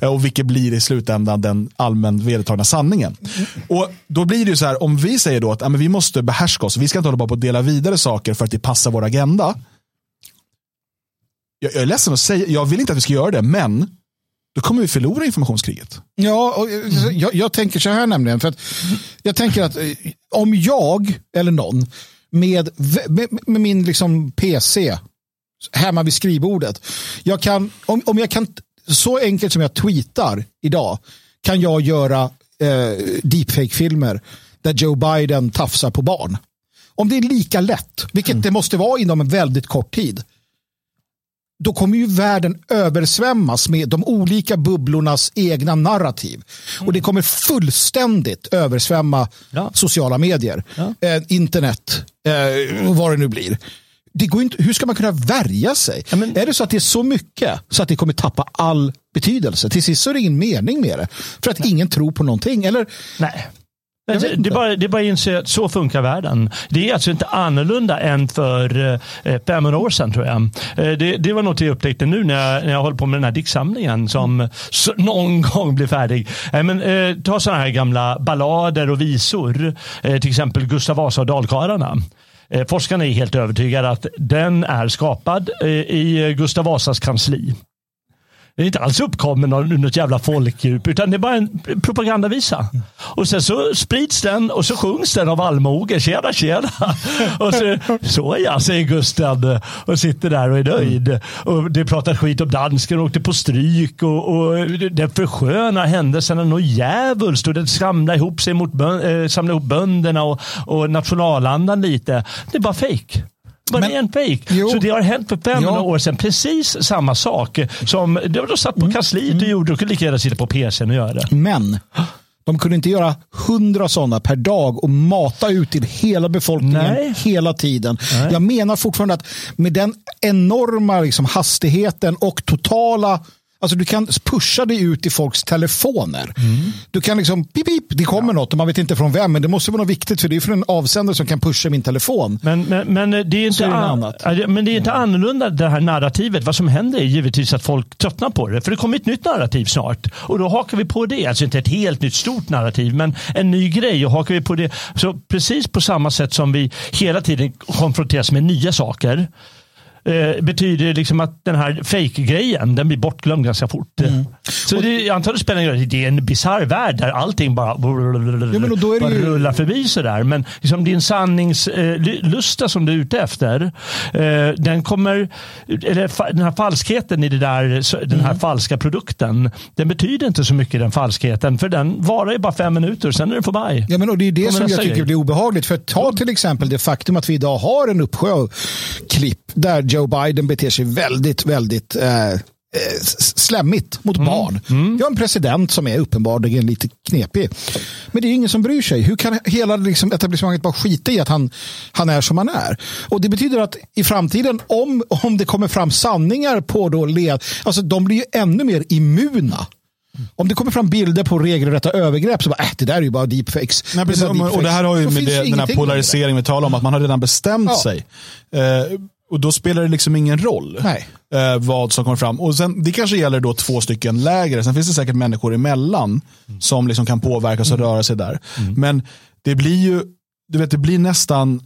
Eh, Och vilket blir i slutändan den allmänt vedertagna sanningen. Och Då blir det ju så här, om vi säger då att ja, men vi måste behärska oss, vi ska inte hålla på och dela vidare saker för att det passar vår agenda. Jag, jag är ledsen att säga, jag vill inte att vi ska göra det, men då kommer vi förlora informationskriget.
Ja, och eh, jag, jag tänker så här nämligen. För att jag tänker att eh, om jag eller någon med, med, med min liksom PC hemma vid skrivbordet. Jag kan, om, om jag kan, så enkelt som jag tweetar idag kan jag göra eh, deepfake-filmer där Joe Biden tafsar på barn. Om det är lika lätt, vilket det måste vara inom en väldigt kort tid, då kommer ju världen översvämmas med de olika bubblornas egna narrativ. Och det kommer fullständigt översvämma
Ja.
sociala medier,
Ja.
eh, internet, eh, vad det nu blir. Det går inte, hur ska man kunna värja sig?
Ja, men-
Är det så att det är så mycket så att det kommer tappa all betydelse? Till sist så är det ingen mening med det. För att ingen tror på någonting. Eller,
Nej. Det, är bara, det bara att inse att så funkar världen. Det är alltså inte annorlunda än för eh, 500 år sedan tror jag. Eh, det, det var något jag upptäckte nu när jag, när jag håller på med den här diktsamlingen som så, någon gång blir färdig. Eh, men, eh, ta sådana här gamla ballader och visor. Eh, till exempel Gustav Vasa och Dalkarlarna. Eh, forskarna är helt övertygade att den är skapad eh, i eh, Gustav Vasas kansli. Det är inte alls uppkommen av något jävla folkdjup utan det är bara en propagandavisa. Och sen så sprids den och så sjungs den av allmoge. Tjena tjena. Och så, så ja, säger Gustav och sitter där och är nöjd. Och det pratar skit om dansken och åkte på stryk och, och den förskönar händelserna något djävulskt och den samlar ihop sig mot bön, eh, samlar ihop bönderna och, och nationalandan lite. Det är bara fejk. Bara
Men-
en fejk. Så det har hänt för 500
Ja.
år sedan precis samma sak. Som de, de satt på kansliet och gjorde. De kunde lika gärna sitta på PCn och göra det.
men de kunde inte göra hundra sådana per dag och mata ut till hela befolkningen
Nej.
hela tiden.
Nej.
Jag menar fortfarande att med den enorma liksom, hastigheten och totala Alltså du kan pusha dig ut i folks telefoner. Du kan liksom, pip, pip, det kommer något och man vet inte från vem, men det måste vara något viktigt för det är för en avsändare som kan pusha min telefon.
Men, men, men, det är inte
är det annat.
Ja, men det är inte annorlunda det här narrativet. Vad som händer är givetvis att folk tröttnar på det. För det kommer ett nytt narrativ snart. Och då hakar vi på det. Alltså inte ett helt nytt stort narrativ men en ny grej. Och hakar vi på det. Så precis på samma sätt som vi hela tiden konfronteras med nya saker. Eh, betyder liksom att den här fake-grejen den blir bortglömd ganska fort.
Mm.
Så det, antar det spelar ingen roll. Det är en bisarr värld där allting bara,
men och då är det ju-
rullar förbi sådär. Men liksom din sanningslusta som du är ute efter, eh, den kommer, eller den här falskheten i det där, den
Mm.
här falska produkten, den betyder inte så mycket den falskheten. För den varar ju bara fem minuter, sen är den förbi.
Ja, men och det är det
Kommer
som jag tycker
grej.
blir obehagligt. För ta till exempel det faktum att vi idag har en uppsjö av klipp där Joe Biden beter sig väldigt, väldigt eh, eh, s- slemmigt mot barn. Vi har en president som är uppenbarligen lite knepig. Men det är ingen som bryr sig. Hur kan hela liksom, etablissemanget bara skita i att han, han är som han är? Och Det betyder att i framtiden, om, om det kommer fram sanningar på då led, alltså de blir ju ännu mer immuna. Om det kommer fram bilder på regelrätta övergrepp så bara, äh, det där är ju bara deepfakes.
Nej, precis.
Det bara
Och det här har ju
Då
med det, den här polariseringen vi talar om, att man har redan bestämt
Ja.
sig. Eh, och då spelar det liksom ingen roll eh, vad som kommer fram. Och sen, det kanske gäller då två stycken läger. Sen finns det säkert människor emellan som liksom kan påverkas och röra sig där. Men det blir ju, du vet, det blir nästan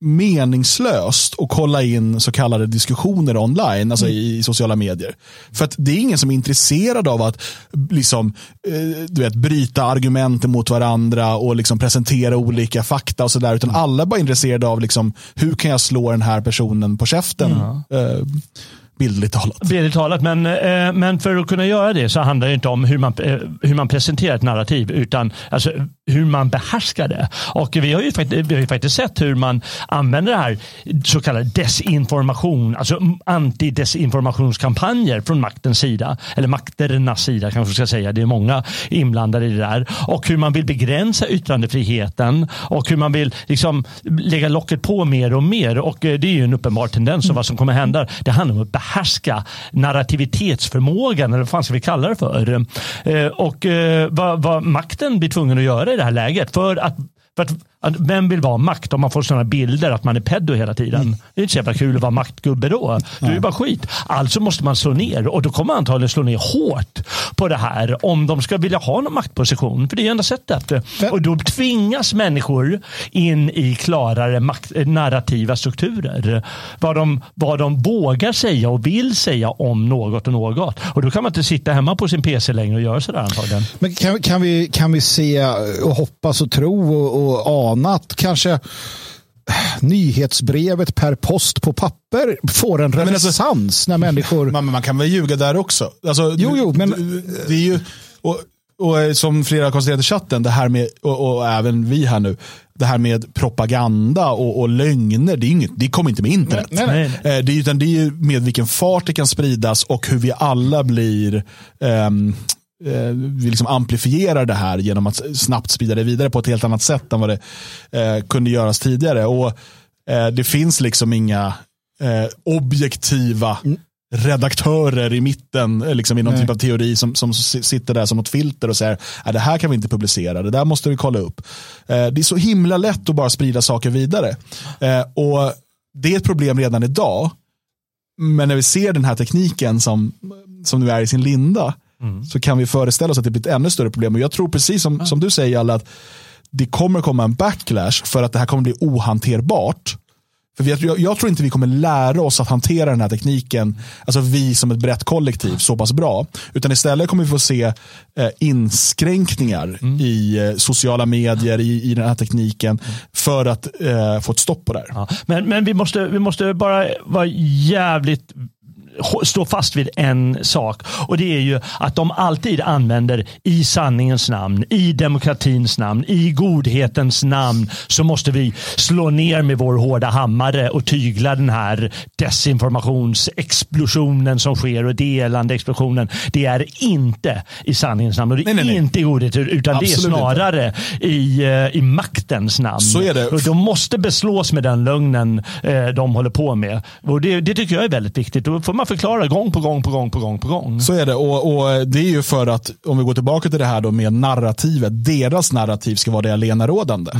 meningslöst att kolla in så kallade diskussioner online, alltså i, i sociala medier. För att det är ingen som är intresserad av att liksom, eh, du vet, bryta argumenten mot varandra och liksom presentera olika fakta och sådär. Utan alla är bara intresserade av liksom, hur kan jag slå den här personen på käften. Eh, bildligt talat.
Bildligt talat, men, eh, men för att kunna göra det så handlar det inte om hur man, eh, hur man presenterar ett narrativ. Utan alltså, hur man behärskar det. Och vi har, ju faktiskt, vi har ju faktiskt sett hur man använder det här så kallade desinformation, alltså antidesinformationskampanjer från maktens sida, eller makternas sida kanske ska säga. Det är många inblandade i det där. Och hur man vill begränsa yttrandefriheten och hur man vill liksom lägga locket på mer och mer. Och eh, det är ju en uppenbar tendens av vad som kommer hända. Det handlar om att behärska narrativitetsförmågan, eller vad fan ska vi kalla det för? Eh, och eh, vad, vad makten blir tvungen att göra det här läget för att för att, vem vill vara makt om man får sådana bilder att man är peddo hela tiden?
Mm.
Det är inte så jävla kul att vara maktgubbe då. Det är ju bara skit. Alltså måste man slå ner och då kommer man antagligen slå ner hårt på det här om de ska vilja ha någon maktposition. För det är enda sättet. Och då tvingas människor in i klarare makt, narrativa strukturer. Vad de, vad de vågar säga och vill säga om något och något. Och då kan man inte sitta hemma på sin PC längre och göra sådär antagligen.
Men kan, kan, vi, kan vi se och hoppas och tro och, och ana att kanske nyhetsbrevet per post på papper får en
alltså-
renässans när människor...
Man, man kan väl ljuga där också. Alltså,
Jo, jo, men-
Det är ju, och, och eh, som flera har konstaterat i chatten, det här med, och, och även vi här nu, det här med propaganda och, och lögner, det, är inget, det kommer inte med internet.
Nej, nej,
Eh, Det, är, utan det är ju med vilken fart det kan spridas och hur vi alla blir ehm, eh, vi liksom amplifierar det här genom att snabbt sprida det vidare på ett helt annat sätt än vad det eh, kunde göras tidigare. Och eh, Det finns liksom inga eh, objektiva redaktörer i mitten eh, liksom i någon
Nej.
typ av teori som, som sitter där som något filter och säger att det här kan vi inte publicera, det där måste vi kolla upp. Eh, det är så himla lätt att bara sprida saker vidare. Och Det är ett problem redan idag. Men när vi ser den här tekniken som, som nu är i sin linda så kan vi föreställa oss att det blir ett ännu större problem. Och jag tror precis som, som du säger alla att det kommer komma en backlash för att det här kommer bli ohanterbart. För vi, jag, jag tror inte vi kommer lära oss att hantera den här tekniken, alltså vi som ett brett kollektiv, så pass bra. Utan istället kommer vi få se eh, inskränkningar i eh, sociala medier, i, i den här tekniken, för att eh, få ett stopp på det här.
Ja. Men, men vi, måste, vi måste bara vara jävligt stå fast vid en sak och det är ju att de alltid använder i sanningens namn, i demokratins namn, i godhetens namn så måste vi slå ner med vår hårda hammare och tygla den här desinformationsexplosionen som sker och delande explosionen. Det är inte i sanningens namn och det är
Nej, nej, nej.
inte i godhet utan
Absolut
det är snarare i, eh, i maktens namn.
Så är det.
Och de måste beslås med den lögnen eh, de håller på med. Och det, det tycker jag är väldigt viktigt. Då får man förklara gång på gång på gång på gång på gång.
Så är det och, och det är ju för att om vi går tillbaka till det här då med narrativet, deras narrativ ska vara det allenarådande.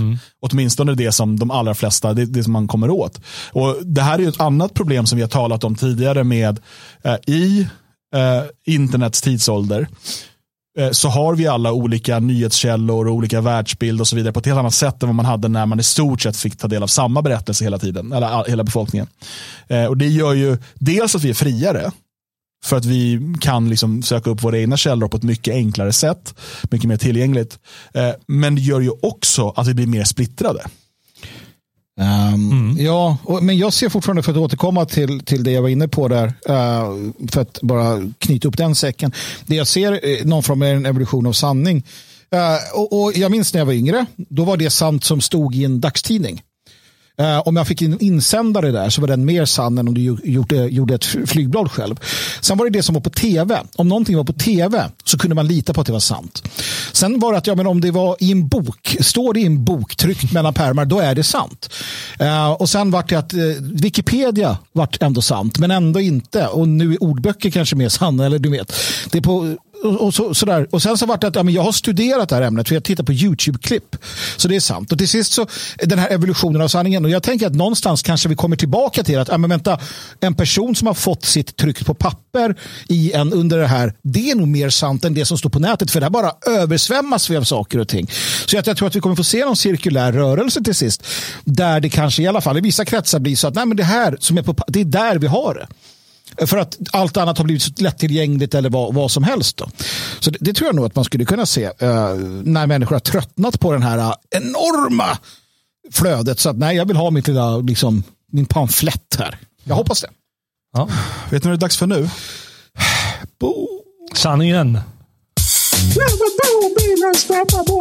Åtminstone det som de allra flesta, det, det som man kommer åt. Och Det här är ju ett annat problem som vi har talat om tidigare med eh, i eh, internets tidsålder Eh, så har vi alla olika nyhetskällor och olika världsbild och så vidare på ett helt annat sätt än vad man hade när man i stort sett fick ta del av samma berättelse hela tiden, eller hela befolkningen. Eh, och Det gör ju dels att vi är friare, för att vi kan liksom söka upp våra egna källor på ett mycket enklare sätt, mycket mer tillgängligt. Eh, men det gör ju också att vi blir mer splittrade.
Ehm, Ja, och, men jag ser fortfarande, för att återkomma till, till det jag var inne på där, eh, för att bara knyta upp den säcken. Det jag ser är någon form av en evolution av sanning. Eh, och, och Jag minns när jag var yngre, då var det sant som stod i en dagstidning. Eh, om jag fick en insändare där så var den mer sann än om du gjorde, gjorde ett flygblad själv. Sen var det det som var på tv. Om någonting var på tv så kunde man lita på att det var sant. Sen var det att ja, men om det var i en bok, står det i en bok tryckt mellan pärmar, då är det sant. Eh, och sen var det att eh, Wikipedia vart ändå sant, men ändå inte. Och nu är ordböcker kanske mer sanna, eller du vet. Det är på och, och, så, sådär. och sen så vart det att ja, men jag har studerat det här ämnet för jag tittar på YouTube-klipp. Så det är sant. Och till sist så den här evolutionen av sanningen. Och jag tänker att någonstans kanske vi kommer tillbaka till att ja, men vänta, en person som har fått sitt tryck på papper i en, under det här, det är nog mer sant än det som står på nätet. För det här bara översvämmas vi av saker och ting. Så jag, jag tror att vi kommer få se någon cirkulär rörelse till sist. Där det kanske i alla fall i vissa kretsar blir så att nej, men det här som är på, det är där vi har det. För att allt annat har blivit så lättillgängligt eller vad, vad som helst. Då. Så det, det tror jag nog att man skulle kunna se eh, när människor har tröttnat på den här eh, enorma flödet. Så att nej, jag vill ha mitt lilla, liksom, min pamflett här. Jag hoppas det.
Vet ni vad det är dags för nu?
Sanningen.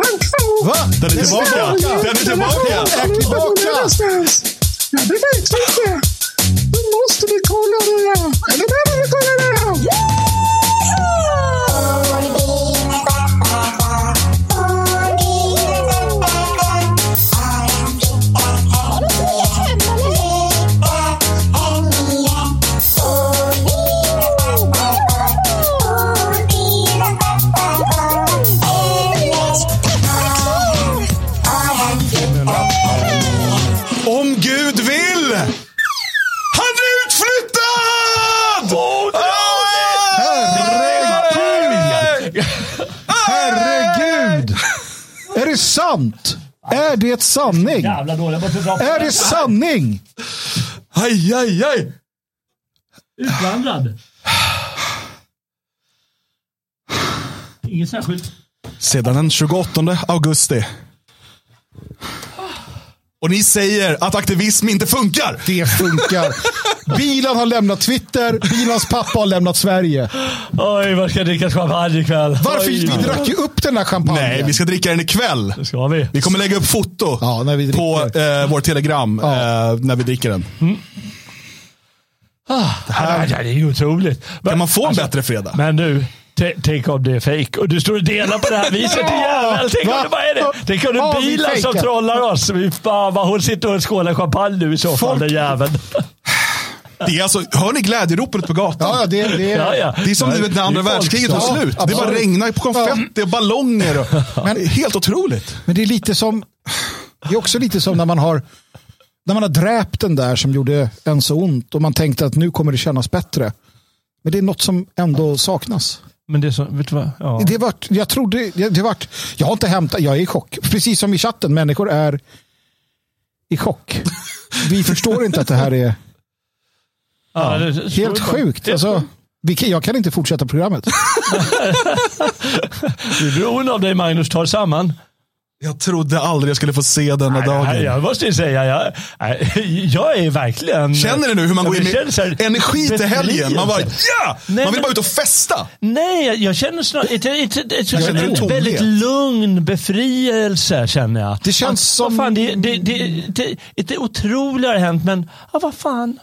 Han kvar?
Va?
Den är tillbaka! Den är tillbaka!
Är tillbaka!
Ja, det vet inte. Nu måste vi kolla det här. Eller behöver vi det
sant? Är det sanning?
Jävla
Är det sanning?
Aj, aj, aj!
Utvandrad. Inget särskilt.
Sedan den 28 augusti. Och ni säger att aktivism inte funkar.
Det funkar. Bilan har lämnat Twitter, Bilans pappa har lämnat Sverige.
Oj, vad ska jag dricka champagne ikväll?
Varför?
Oj.
Vi drack ju upp den här champagnen.
Nej, vi ska dricka den ikväll.
Det ska vi.
Vi kommer lägga upp foto
Ja, när vi
på eh, vår telegram
Ja.
eh, när vi dricker den.
Ah, det, här... det är ju otroligt.
Kan man få en
Alltså,
bättre fredag?
Men du, tänk om det är fake och du står och delar på det här viset. Din jävel. Tänk om det bara är det. Tänk om det
Ja,
är
vi
bilar som trollar oss. Fy fan vad hon sitter och skålar champagne nu i så fall,
Folk-
den jäveln.
Det är alltså, hör ni glädjeropet på gatan?
Ja, ja, det, det,
Ja, ja.
Det är som när andra
Det
världskriget
Ja,
slut. Det
absolut.
bara regnar på konfetti och ballonger. Och,
Men-
helt otroligt.
Men det är lite som, det är också lite som när man har när man har dräpt den där som gjorde en så ont och man tänkte att nu kommer det kännas bättre. Men det är något som ändå saknas.
Men det så, vet du vad? Ja.
Det vart, jag trodde, det, det vart, jag har inte hämtat, jag är i chock. Precis som i chatten, människor är i chock. Vi förstår inte att det här är
Ja, det-
helt sjukt. Alltså, kan, jag kan inte fortsätta programmet.
Vi är beroende av dig Magnus, ta samman.
Jag trodde aldrig jag skulle få se denna
Nej,
dagen.
Jag måste ju säga, jag, jag är verkligen...
Känner ni nu hur man går in med energi till helgen? Man bara ja!
Nej,
man vill
men-
bara ut och festa.
Nej, jag- känner snarare ett, ett, ett, ett,
känner en
ett
tomhet.
väldigt lugn befrielse känner jag.
Det känns
Att,
som-
Vad fan, det, det, det, det, det otroliga har hänt, men ja, vad fan.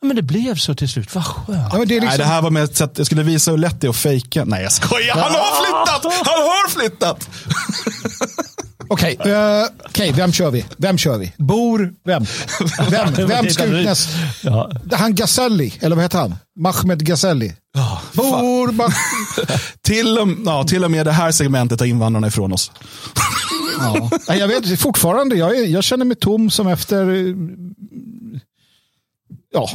Ja, men det blev så till slut. Vad skönt.
Ja, men det är
Nej,
liksom,
det här var med ett sätt, jag skulle visa hur lätt det är att fejka. Nej, jag skojar. Han har flyttat! Han har flyttat!
Okej, eh, okej, vem kör vi? Vem kör vi? Bor, vem? Vem, vem ska ut näst?
Ja.
Han Gazelli, eller vad heter han? Mahmed Gazelli. Bor, Mah-
Till och, ja, till och med det här segmentet tar invandrarna ifrån oss.
ja. Jag vet fortfarande, jag, är, jag känner mig tom som efter... eh, Ja,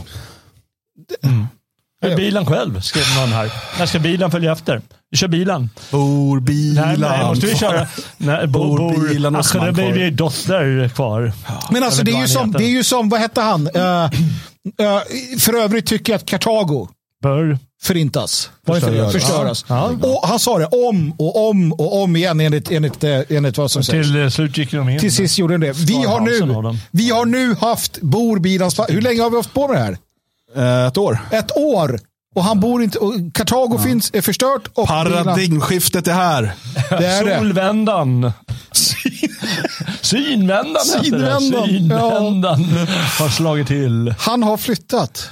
För bilen själv, skrev någon här. När ska bilen följa efter? Vi kör bilen.
Bor bilan.
Nej, nej, måste vi köra. Nej,
Bor
bor,
bilen
bor,
hos
alltså, blir
kvar.
min dotter kvar.
Men alltså det är, ju som, det är ju som, vad hette han? Eh, eh, för övrigt tycker jag att Kartago
Bör.
förintas.
Förstöras.
Förstöras.
Ja.
Och han sa det om och om och om igen enligt, enligt, eh, enligt vad som sägs.
Till slut gick de in.
Till sist gjorde den det. Vi har, nu, vi har nu haft Bor bilans... Hur länge har vi haft på med det här?
Eh, Ett år.
Ett år. Och han bor inte... Och Kartago finns, är förstört. Och
Paradigmskiftet är här.
det är det.
Solvändan. Synvändan det.
Synvändan,
Synvändan har slagit till.
Han har flyttat.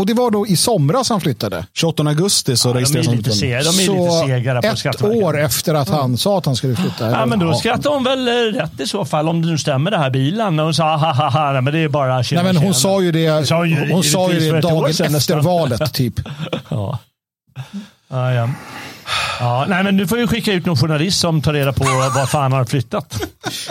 Och det var då i somras han flyttade.
28 augusti så
De är
registreras han
lite,
som
se, de är
Så
lite segare på
ett år efter att han sa att han skulle flytta.
Ja, men då skrattar hon väl eh, rätt i så fall om det nu stämmer det här bilen. Hon sa ha ha ha, nej, men det är bara tjena,
Nej, men hon
tjena.
sa ju det,
sa hon ju
hon sa ju det dagen efter
nästan.
valet typ.
Ja. Ja, ja. Ja, nej, men nu får vi skicka ut någon journalist som tar reda på var fan han har flyttat.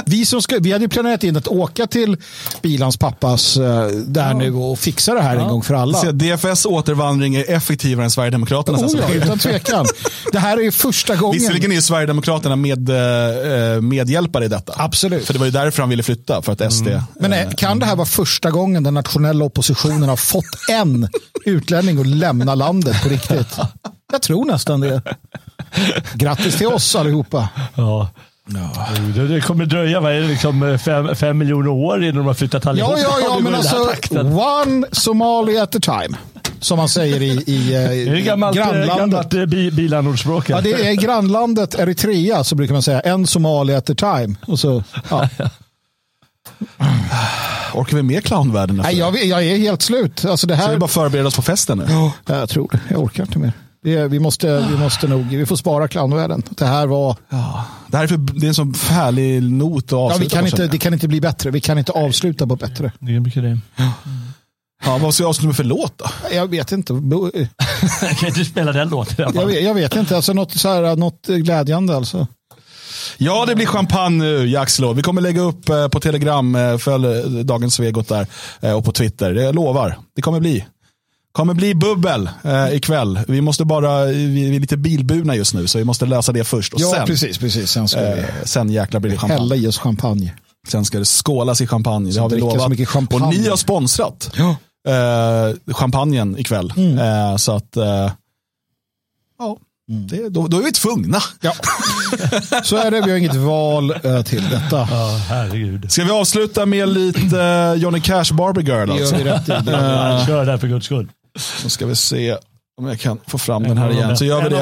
Vi, som ska, vi hade ju planerat in att åka till Bilans pappas eh, där nu och fixa det här en gång för alla.
Så DFS återvandring är effektivare än Sverigedemokraternas.
Oh,
alltså.
ja, utan tvekan. Det här är ju första gången.
Visserligen är ju Sverigedemokraterna med, eh, medhjälpare i detta.
Absolut.
För det var ju därför han ville flytta, för att SD...
Men eh, kan det här vara första gången den nationella oppositionen har fått en utlänning att lämna landet på riktigt? Jag tror nästan det. Grattis till oss allihopa.
Ja. Det, det kommer dröja vad är det, liksom, fem, fem miljoner år innan de har flyttat
Ja,
allihopa.
ja, ja,
Det
men
i här
alltså one Somali at a time. som man säger i, i eh,
Det är gammalt, eh,
grannlandet.
gammalt eh, bi, bilanordspråk.
Ja, det är grannlandet Eritrea så brukar man säga en somali at a time. Och så, ja.
Orkar vi med clownvärlden
Nej, jag, jag är helt slut. Alltså det
Ska vi
här,
bara förbereda oss på festen nu?
Ja, jag tror det. Jag orkar inte mer. Det vi, måste, vi måste nog, vi får spara clownvärlden. Det här var,
Ja. Det, här är för, det är en sån härlig not att
ja,
avsluta
vi kan
på,
inte, det kan inte bli bättre. Vi kan inte avsluta på bättre.
Det är mycket det.
Ja, vad ska jag avsluta med för låt då?
Jag vet inte.
Kan inte spela den låten
Jag vet, jag vet inte. Alltså något, så här, något glädjande alltså.
Ja, det blir champagne nu, Jaxlo. Vi kommer lägga upp eh, på Telegram, eh, följ eh, Dagens Svegot där, och på Twitter. Jag lovar, det kommer bli. Kommer bli bubbel eh, ikväll. Vi måste bara, vi, vi är lite bilburna just nu, så vi måste lösa det först. Och
Ja,
sen,
precis. precis. Sen ska vi
eh, sen jäklar blir det champagne.
hälla i oss champagne.
Sen ska det skålas i champagne, det har vi
så
lovat.
mycket champagne.
Och ni har sponsrat
Ja.
eh, champagnen ikväll.
Mm.
Eh, så att, eh, ja, det, då, då är vi tvungna.
Ja. Så är det. Vi har inget val eh, till detta.
Ja, herregud.
Ska vi avsluta med lite eh, Johnny Cash Barbie Girl?
Det
Alltså?
gör vi rätt i.
Ja, Kör där för guds skull.
Då ska vi se om jag kan få fram den här igen. Så gör vi det.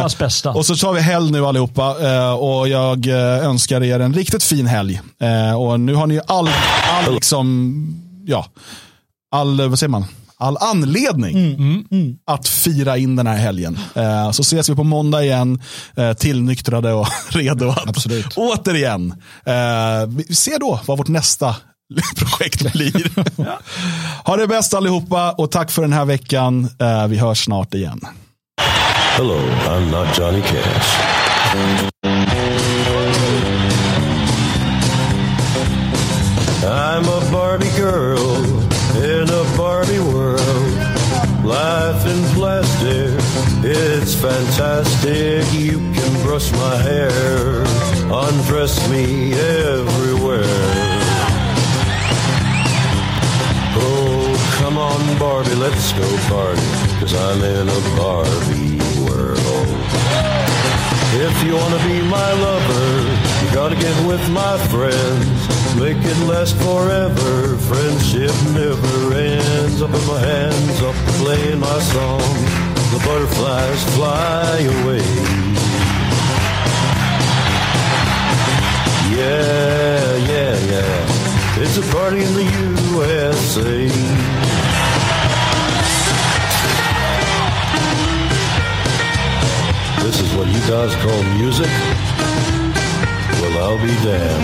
Och så tar vi helg nu allihopa. eh, Och jag eh, önskar er en riktigt fin helg. Eh, Och nu har ni ju all, all liksom, ja, all, vad säger man? All anledning att fira in den här helgen. Eh, Så ses vi på måndag igen, eh, tillnyktrade och redo att
Absolut.
återigen. eh, Vi ser då vad vårt nästa projekt blir. Ha det bäst allihopa och tack för den här veckan. Eh, vi hörs snart igen.
Hello, I'm not Johnny Cash. I'm a Barbie girl in a Barbie world. Life in plastic, it's fantastic. You can brush my hair, undress me everywhere. Come on, Barbie, let's go party. Cause I'm in a Barbie world. If you wanna be my lover, you gotta get with my friends. Make it last forever. Friendship never ends. Up in my hands, up playing my song. The butterflies fly away. Yeah, yeah, yeah. It's a party in the USA. This is what you guys call music? Well, I'll be damned.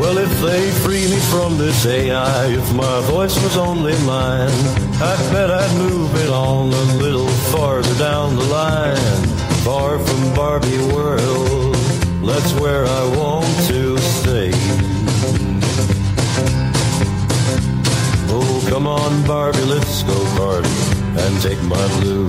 Well, if they free me from this AI, if my voice was only mine, I bet I'd move it on a little farther down the line. Far from Barbie world, that's where I want to stay. Oh, come on, Barbie, let's go party and take my blue